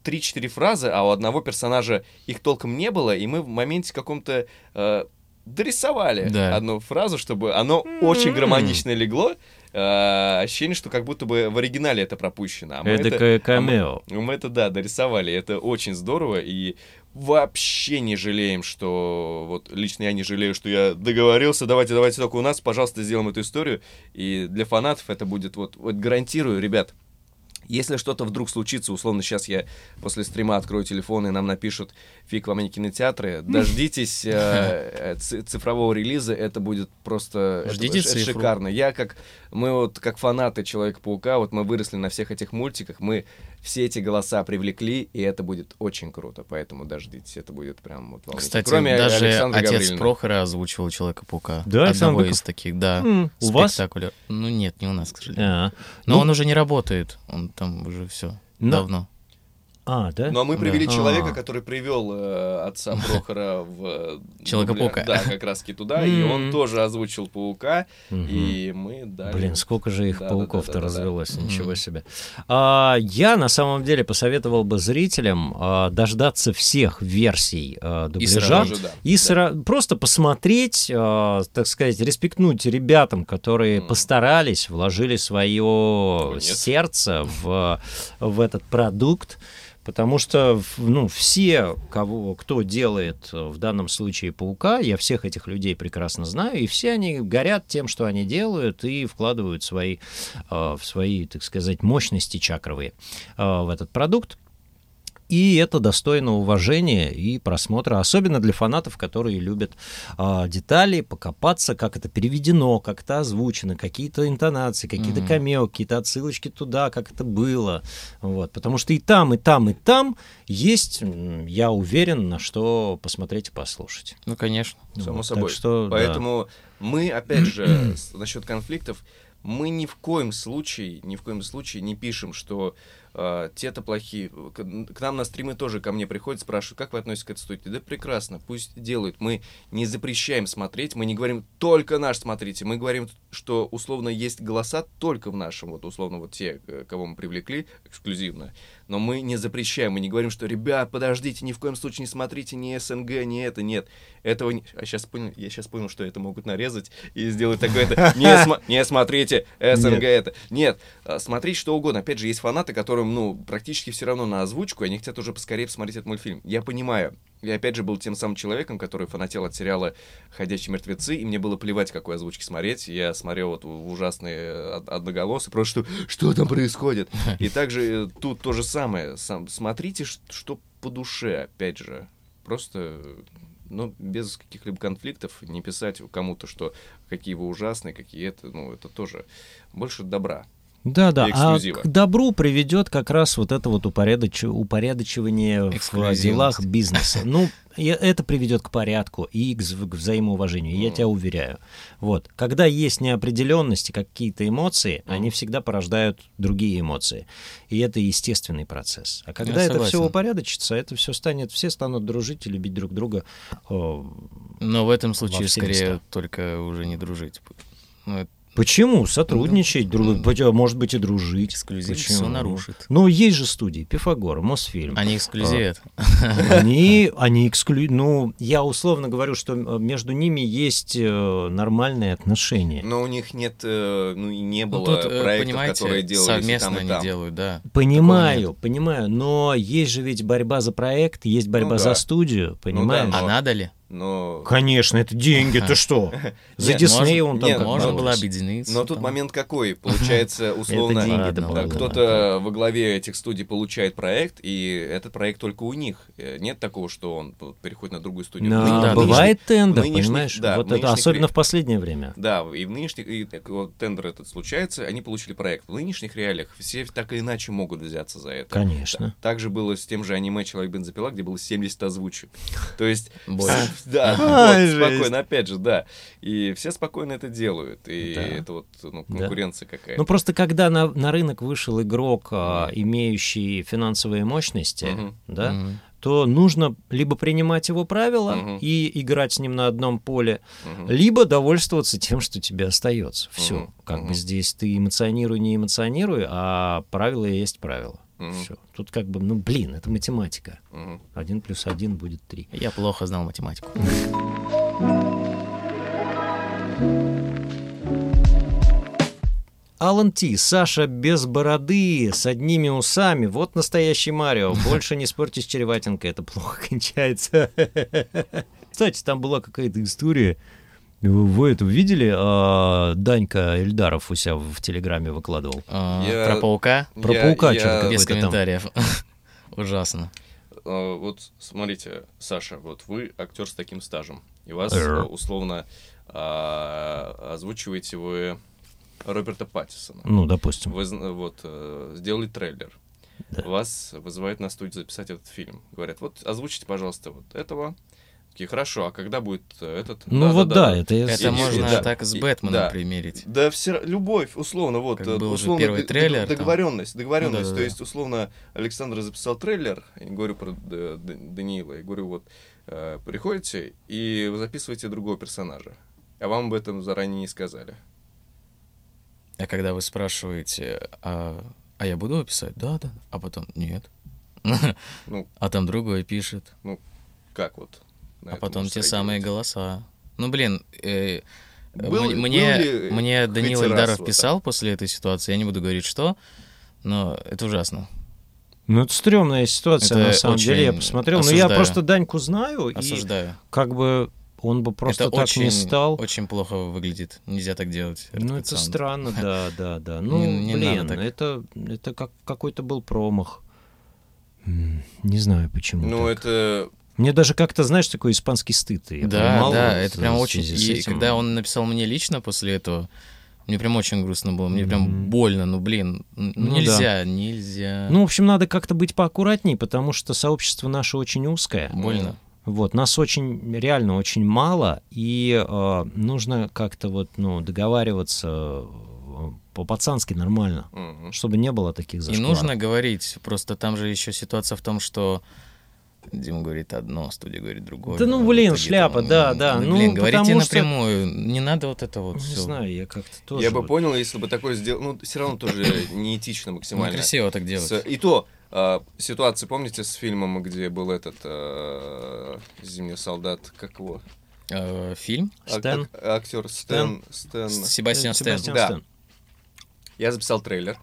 B: 3-4 фразы, а у одного персонажа их толком не было, и мы в моменте каком-то э, дорисовали
C: Да.
B: одну фразу, чтобы оно очень гармонично легло. Э, ощущение, что как будто бы в оригинале это пропущено. А мы это-
A: Эдакое
B: а мы-
A: камео.
B: Мы это, да, дорисовали. Это очень здорово. И вообще не жалеем, что... Вот лично я не жалею, что я договорился. Давайте, давайте только у нас, пожалуйста, сделаем эту историю. И для фанатов это будет... Вот, вот гарантирую, ребят, если что-то вдруг случится, условно, сейчас я после стрима открою телефон, и нам напишут «Фиг вам, не кинотеатры», дождитесь э, э, ци- цифрового релиза, это будет просто... это-
C: Ждите
B: это
C: цифру.
B: шикарно. Я как... Мы вот как фанаты Человека-паука, вот мы выросли на всех этих мультиках, мы все эти голоса привлекли, и это будет очень круто, поэтому дождитесь, это будет прям вот волнительно.
C: Кстати,
B: Кроме
C: даже
B: Александра
C: отец
B: Гаврилина.
C: Прохора озвучивал Человека-паука.
A: Да,
C: Одного из таких, да.
A: М, У вас?
C: Спектакуля. Ну нет, не у нас, к сожалению.
A: А,
C: Но
A: Ну-
C: он уже не работает. Он там уже все.
A: Но-
C: Давно.
A: А, да?
B: Ну а мы привели
A: Да.
B: человека,
A: А.
B: который привел э, отца Прохора в... э,
C: Человека-паука.
B: Да, как раз таки туда, и он тоже озвучил паука, и мы дали...
A: Блин, сколько же их пауков-то развелось, ничего себе. А, я на самом деле посоветовал бы зрителям а, дождаться всех версий а, дубляжа. И просто посмотреть, так сказать, респектнуть ребятам, которые постарались, вложили свое сердце в, в этот продукт. Потому что, ну, все, кого, кто делает э, в данном случае паука, я всех этих людей прекрасно знаю, и все они горят тем, что они делают, и вкладывают свои, э, в свои, так сказать, мощности чакровые э, в этот продукт. И это достойно уважения и просмотра, особенно для фанатов, которые любят а, детали, покопаться, как это переведено, как это озвучено, какие-то интонации, какие-то
C: Мгм.
A: камео, какие-то отсылочки туда, как это было. Вот. Потому что и там, и там, и там есть, я уверен, на что посмотреть и послушать.
C: Ну, конечно.
B: Само
A: Вот.
B: собой.
A: Так что, да.
B: Поэтому мы, опять же, насчет конфликтов, мы ни в коем случае, ни в коем случае не пишем, что э, те-то плохие. К, к нам на стримы тоже ко мне приходят, спрашивают, как вы относитесь к этой студии? Да прекрасно, пусть делают. Мы не запрещаем смотреть, мы не говорим только наш смотрите, мы говорим, что условно есть голоса только в нашем, вот условно вот те, э, кого мы привлекли эксклюзивно, но мы не запрещаем, мы не говорим, что, ребят, подождите, ни в коем случае не смотрите ни СНГ, ни это, нет. Этого не... А сейчас понял, я сейчас понял, что это могут нарезать и сделать такое-то. Не, сма- не смотрите СНГ это. Нет, а, смотрите что угодно. Опять же, есть фанаты, которым, ну, практически все равно на озвучку, они хотят уже поскорее посмотреть этот мультфильм. Я понимаю. Я опять же был тем самым человеком, который фанател от сериала «Ходячие мертвецы», и мне было плевать, какой озвучки смотреть. Я смотрел вот ужасные од- одноголосы, просто что, что там происходит. И также э, тут то же самое. Сам, смотрите, что по душе, опять же. Просто, ну, без каких-либо конфликтов, не писать кому-то, что какие вы ужасные, какие это, ну, это тоже больше добра.
A: Да, да. А к добру приведет как раз вот это вот упорядоч- упорядочивание в делах бизнеса. Ну, это приведет к порядку и к, взаимоуважению, я тебя уверяю. Вот. Когда есть неопределенности, какие-то эмоции, они всегда порождают другие эмоции. И это естественный процесс. А когда
C: Я
A: это все
C: согласен.
A: упорядочится, это все станет, все станут дружить и любить друг друга. О,
C: Но в этом случае
A: все
C: скорее
A: места.
C: только уже не дружить. Ну, это-
A: Почему? Сотрудничать, друг- может быть, и дружить.
C: Эксклюзив
A: Почему?
C: все нарушит.
A: Ну, есть же студии, Пифагор, Мосфильм.
C: Они эксклюзивят.
A: Они, они эксклю... Ну, я условно говорю, что э, между ними есть э, нормальные отношения.
B: Но у них нет, э, ну и не
C: Ну,
B: было
C: тут, э,
B: проектов, которые делались
C: совместно
B: там, и
C: они
B: там.
C: делают, да.
A: Понимаю, понимаю, но есть же ведь борьба за проект, есть борьба
B: Ну
A: за
B: да.
A: студию, понимаешь?
B: но-
C: А надо ли?
B: Но,
A: Конечно, это деньги, ты что? За Дисней он там
B: нет,
C: Можно было объединиться.
B: но тут момент какой? Получается, условно,
C: ладно.
B: кто-то во главе этих студий получает проект, и этот проект только у них. Э, Нет такого, что он переходит на другую студию.
A: Бывает тендер, понимаешь? особенно в последнее время.
B: Да, и в нынешних тендер этот случается, они получили проект. В нынешних реалиях все так или иначе могут взяться за это.
A: Конечно.
B: Так же было с тем же аниме «Человек бензопила», где было 70 озвучек. То есть... Да,
A: Ай,
B: вот,
A: жесть.
B: спокойно, опять же, да. И все спокойно это делают. И
A: Да.
B: это вот ну,
A: Да.
B: конкуренция какая-то.
A: Ну просто когда на, на рынок вышел игрок, а, имеющий финансовые мощности, да, то нужно либо принимать его правила
B: Мгм.
A: и играть с ним на одном поле,
B: Мгм.
A: либо довольствоваться тем, что тебе остается. Все.
B: Мгм.
A: Как бы
B: Мгм.
A: здесь ты эмоционируй, не эмоционируй, а правила есть правила.
B: Мгм.
A: Все. Тут как бы, ну блин, это математика.
B: Мгм.
A: Один плюс один будет три.
C: Я плохо знал математику.
A: Алан Ти, Саша без бороды, с одними усами. Вот настоящий Марио. Больше не спорьте с череватинкой, это плохо кончается. Кстати, там была какая-то история. Вы это видели? А, Данька Эльдаров у себя в Телеграме выкладывал.
C: А,
B: Я-
C: Про паука?
A: Про
B: Я-
A: паука
B: я-
A: что-то
C: Без комментариев. Ужасно.
B: А, Вот смотрите, Саша, вот вы актер с таким стажем, и вас э, условно а, озвучиваете вы Роберта Паттисона.
A: Ну, допустим.
B: Вы вот э, сделали трейлер.
A: Да.
B: Вас вызывают на студию записать этот фильм. Говорят, вот озвучите, пожалуйста, вот этого. Такие, хорошо, а когда будет э, этот?
A: Ну вот да, это я-
C: Это
B: И-
C: можно
B: да,
C: так с
B: и-
C: Бэтменом
B: да.
C: примерить.
B: Да, все любовь, условно, вот,
C: Как
B: э,
C: был же
B: условно,
C: первый
B: д-
C: трейлер, там.
B: договоренность, договоренность.
C: Ну да, да,
B: То
C: да.
B: есть, условно, Александр записал трейлер, я говорю про Д- Д- Даниила, я говорю, вот, э, приходите и вы записываете другого персонажа, а вам об этом заранее не сказали.
C: А когда вы спрашиваете, а, а я буду писать? Да, да. А потом, нет.
B: Ну,
C: А там другой пишет.
B: как вот? На
C: А потом те самые голоса. Ну, блин, э,
B: Был-
C: мне,
B: был ли
C: мне Данил Эльдаров
B: вот
C: писал после этой ситуации, я не буду говорить, что, но это ужасно.
A: Ну, это стрёмная ситуация,
C: Это
A: на самом деле. Я посмотрел. Но я
C: осуждаю.
A: просто Даньку знаю, и
C: Осуждаю.
A: как бы он бы просто
C: это
A: так
C: очень,
A: не стал.
C: очень плохо выглядит. Нельзя так делать.
A: Ну, это
C: редакционно.
A: странно, да, да, да. Ну,
C: Не- не
A: блин,
C: так.
A: это, это как какой-то был промах. Не знаю, почему.
B: Ну,
A: так.
B: это...
A: Мне даже как-то, знаешь, такой испанский стыд. Я
C: Да,
A: понимал,
C: да,
A: вот,
C: это прям
A: в
C: очень... И
A: этим.
C: когда он написал мне лично после этого, мне прям очень грустно было, мне прям больно, ну блин, ну,
A: Ну
C: нельзя, нельзя.
A: Ну, в общем, надо как-то быть поаккуратней, потому что сообщество наше очень узкое.
C: больно.
A: Вот, нас очень, реально очень мало, и э, нужно как-то вот, ну, договариваться э, по-пацански нормально,
B: мгм.
A: чтобы не было таких
C: И
A: зашкваров.
C: нужно говорить, просто там же еще ситуация в том, что Дима говорит одно, студия говорит другое.
A: Да ну,
C: а
A: блин, шляпа,
C: там,
A: да, да, ну,
C: блин, говорите
A: потому что-
C: напрямую, не надо вот это вот
A: Не
C: все.
A: знаю, я как-то тоже...
B: Я бы
A: вот-
B: понял, если бы такое сделал... Ну, все равно тоже неэтично максимально.
C: Некрасиво так делать.
B: С- И то, а, ситуация, помните, с фильмом, где был этот а, зимний солдат, как его?
C: Э, фильм?
A: Стэн?
B: ак- актер Стэн. Стэн.
C: С- Себастьян Стэн.
A: Себастьян
B: Да.
A: Стэн.
B: Я записал трейлер.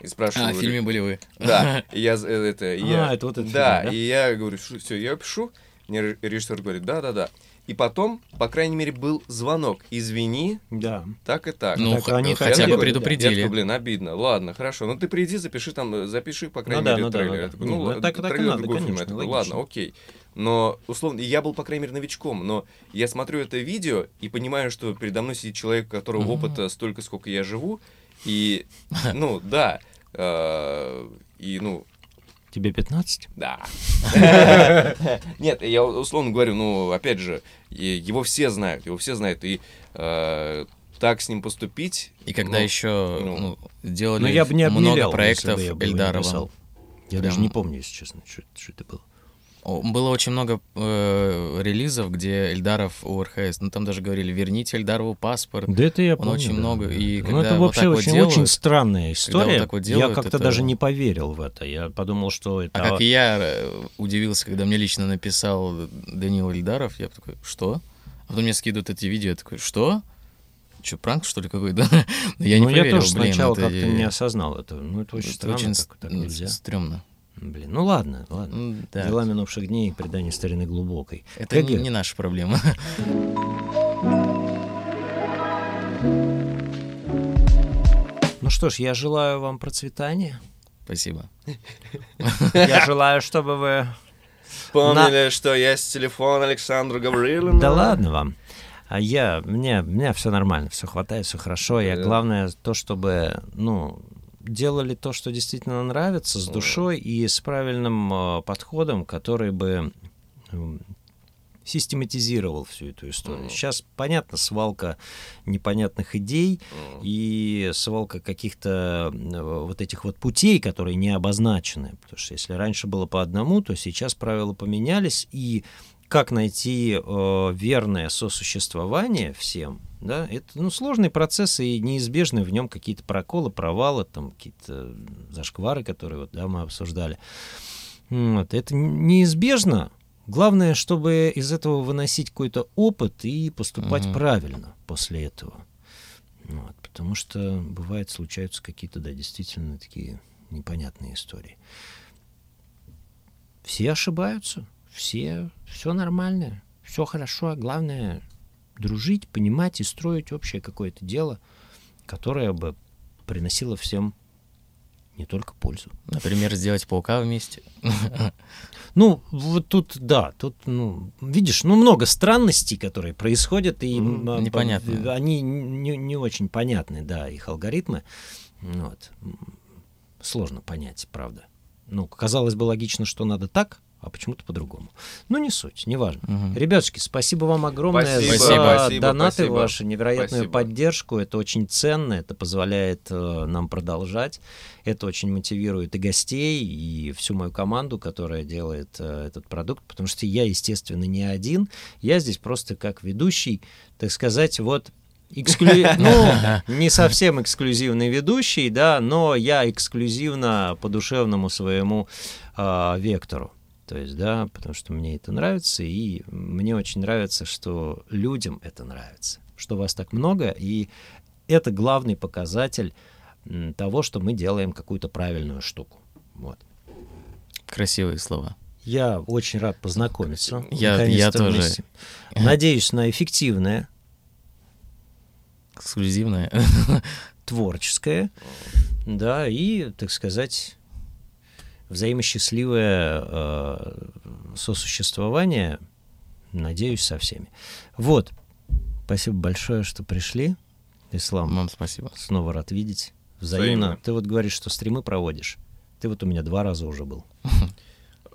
B: И спрашиваю...
C: А, в фильме были вы.
B: Да, и я э, это... я-
A: А, это вот этот
B: Да,
A: фильм, да?
B: и я говорю, все, я пишу. Мне ре- режиссер говорит, да-да-да. И потом, по крайней мере, был звонок. Извини,
A: Да.
B: так и так.
C: Ну,
A: так они
C: хотя
A: хотели,
C: бы
A: да.
B: Я
C: предупредили.
B: такой, блин, обидно. Ладно, хорошо. Ну ты приди, запиши там, э, запиши, по крайней
A: Ну да,
B: мере,
A: ну да,
B: трейлер.
A: ну да.
B: Я такой,
A: Не,
B: ну,
A: ну
B: ладно,
A: так- так и
B: трейлер
A: надо.
B: Я
A: конечно,
B: такой,
A: логично.
B: ладно, окей. Но, условно, я был, по крайней мере, новичком, но я смотрю это видео и понимаю, что передо мной сидит человек, у которого
C: Мгм.
B: опыта столько, сколько я живу, и, ну, да, э, и, ну,
A: Тебе 15?
B: да. Нет, я условно говорю, ну, опять же, его все знают, его все знают, и э, так с ним поступить...
C: И когда
B: ну,
C: еще
B: ну.
C: ну, делали
A: Но я бы не обмерял,
C: много проектов Эльдарова.
A: Я даже не помню, если честно, что, что это было.
C: Было очень много э, релизов, где Эльдаров у РХС, ну там даже говорили, верните Эльдарову паспорт.
A: Да это я
C: Он
A: помню.
C: очень
A: да,
C: много, и
A: Ну,
C: когда
A: это
C: вот
A: вообще
C: вот
A: очень,
C: делают,
A: очень странная
C: вот
A: история.
C: вот
A: я
C: делают,
A: как-то
C: это-
A: даже не поверил в это. Я подумал, что это...
C: А как я э, удивился, когда мне лично написал Данил Ильдаров, я такой, что? А потом мне скидывают эти видео, я такой, что? Че, пранк, что ли, какой-то? я не
A: ну,
C: поверил,
A: я тоже
C: блин,
A: сначала
C: это
A: как-то
C: я-
A: не осознал это. Ну, это очень
C: это
A: странно,
C: очень
A: так, так нельзя.
C: стрёмно.
A: Блин, ну ладно, ладно.
C: Да.
A: Дела минувших дней и предание старины глубокой.
C: Это не,
A: КГ.
C: не наша проблема.
A: Ну что ж, я желаю вам процветания.
C: Спасибо.
A: Я желаю, чтобы вы...
F: Помнили, что есть телефон Александра Гавриловна?
A: Да ладно вам. А я, мне, у меня все нормально, все хватает, все хорошо. Я главное то, чтобы, ну, делали то, что действительно нравится, с душой и с правильным э, подходом, который бы м, систематизировал всю эту историю. Сейчас, понятно, свалка непонятных идей и свалка каких-то э, вот этих вот путей, которые не обозначены. Потому что если раньше было по одному, то сейчас правила поменялись, и как найти э, верное сосуществование всем, да, это ну, сложный процесс, и неизбежны в нем какие-то проколы, провалы, там какие-то зашквары, которые вот, да, мы обсуждали. Вот, это неизбежно. Главное, чтобы из этого выносить какой-то опыт и поступать
C: Мгм.
A: правильно после этого. Вот, потому что бывает случаются какие-то, да, действительно такие непонятные истории. Все ошибаются, все, все нормально, все хорошо, главное дружить, понимать и строить общее какое-то дело, которое бы приносило всем не только пользу.
C: Например, сделать паука вместе.
A: Ну, вот тут, да, тут, ну, видишь, ну, много странностей, которые происходят, и
C: непонятно.
A: они не, не очень понятны, да, их алгоритмы. Вот. Сложно понять, правда. Ну, казалось бы, логично, что надо так, а почему-то по-другому. Ну, не суть, неважно.
C: Мгм.
A: Ребятушки, спасибо вам огромное
F: Спасибо,
A: за
F: спасибо,
A: донаты
F: спасибо.
A: ваши, невероятную
F: Спасибо.
A: поддержку. Это очень ценно, это позволяет э, нам продолжать. Это очень мотивирует и гостей, и всю мою команду, которая делает э, этот продукт, потому что я, естественно, не один. Я здесь просто как ведущий, так сказать, вот эксклю- ну, не совсем эксклюзивный ведущий, да, но я эксклюзивно по душевному своему а, вектору. То есть, да, потому что мне это нравится, и мне очень нравится, что людям это нравится, что вас так много, и это главный показатель того, что мы делаем какую-то правильную штуку. Вот.
C: Красивые слова.
A: Я очень рад познакомиться.
C: Я- я тоже.
A: Надеюсь на эффективное,
C: Эксклюзивные.
A: творческое, да, и, так сказать, взаимосчастливое э, сосуществование, надеюсь, со всеми. Вот. Спасибо большое, что пришли. Ислам,
C: Вам спасибо.
A: снова рад видеть. Взаимно.
F: Взаимно.
A: Ты вот говоришь, что стримы проводишь. Ты вот у меня два раза уже был.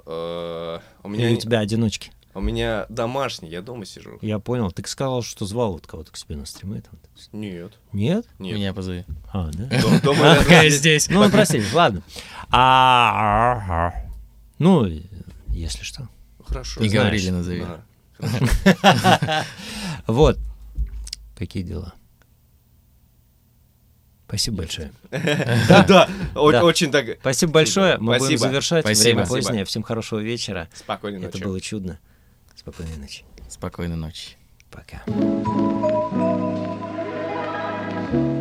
F: Э, У меня
A: у тебя одиночки.
F: У меня домашний, я дома сижу.
A: Я понял. Ты сказал, что звал вот кого-то к себе на стримы. там.
F: Нет,
A: Нет?
F: нет.
C: Меня позови.
A: А, да?
F: Дом- Дома.
C: Пока я здесь.
A: Ну, простите, ладно. А, а, а. Ну, если что.
F: Хорошо.
C: И
A: знаешь,
C: говорили назови.
A: Вот. Какие дела? Спасибо большое.
F: Да, да, очень так.
A: Спасибо большое. Мы будем
F: Спасибо.
A: завершать. Время позднее. Всем хорошего вечера.
F: Спокойной
A: Это
F: ночи.
A: было чудно. Спокойной ночи.
C: Спокойной ночи.
A: Пока. thank you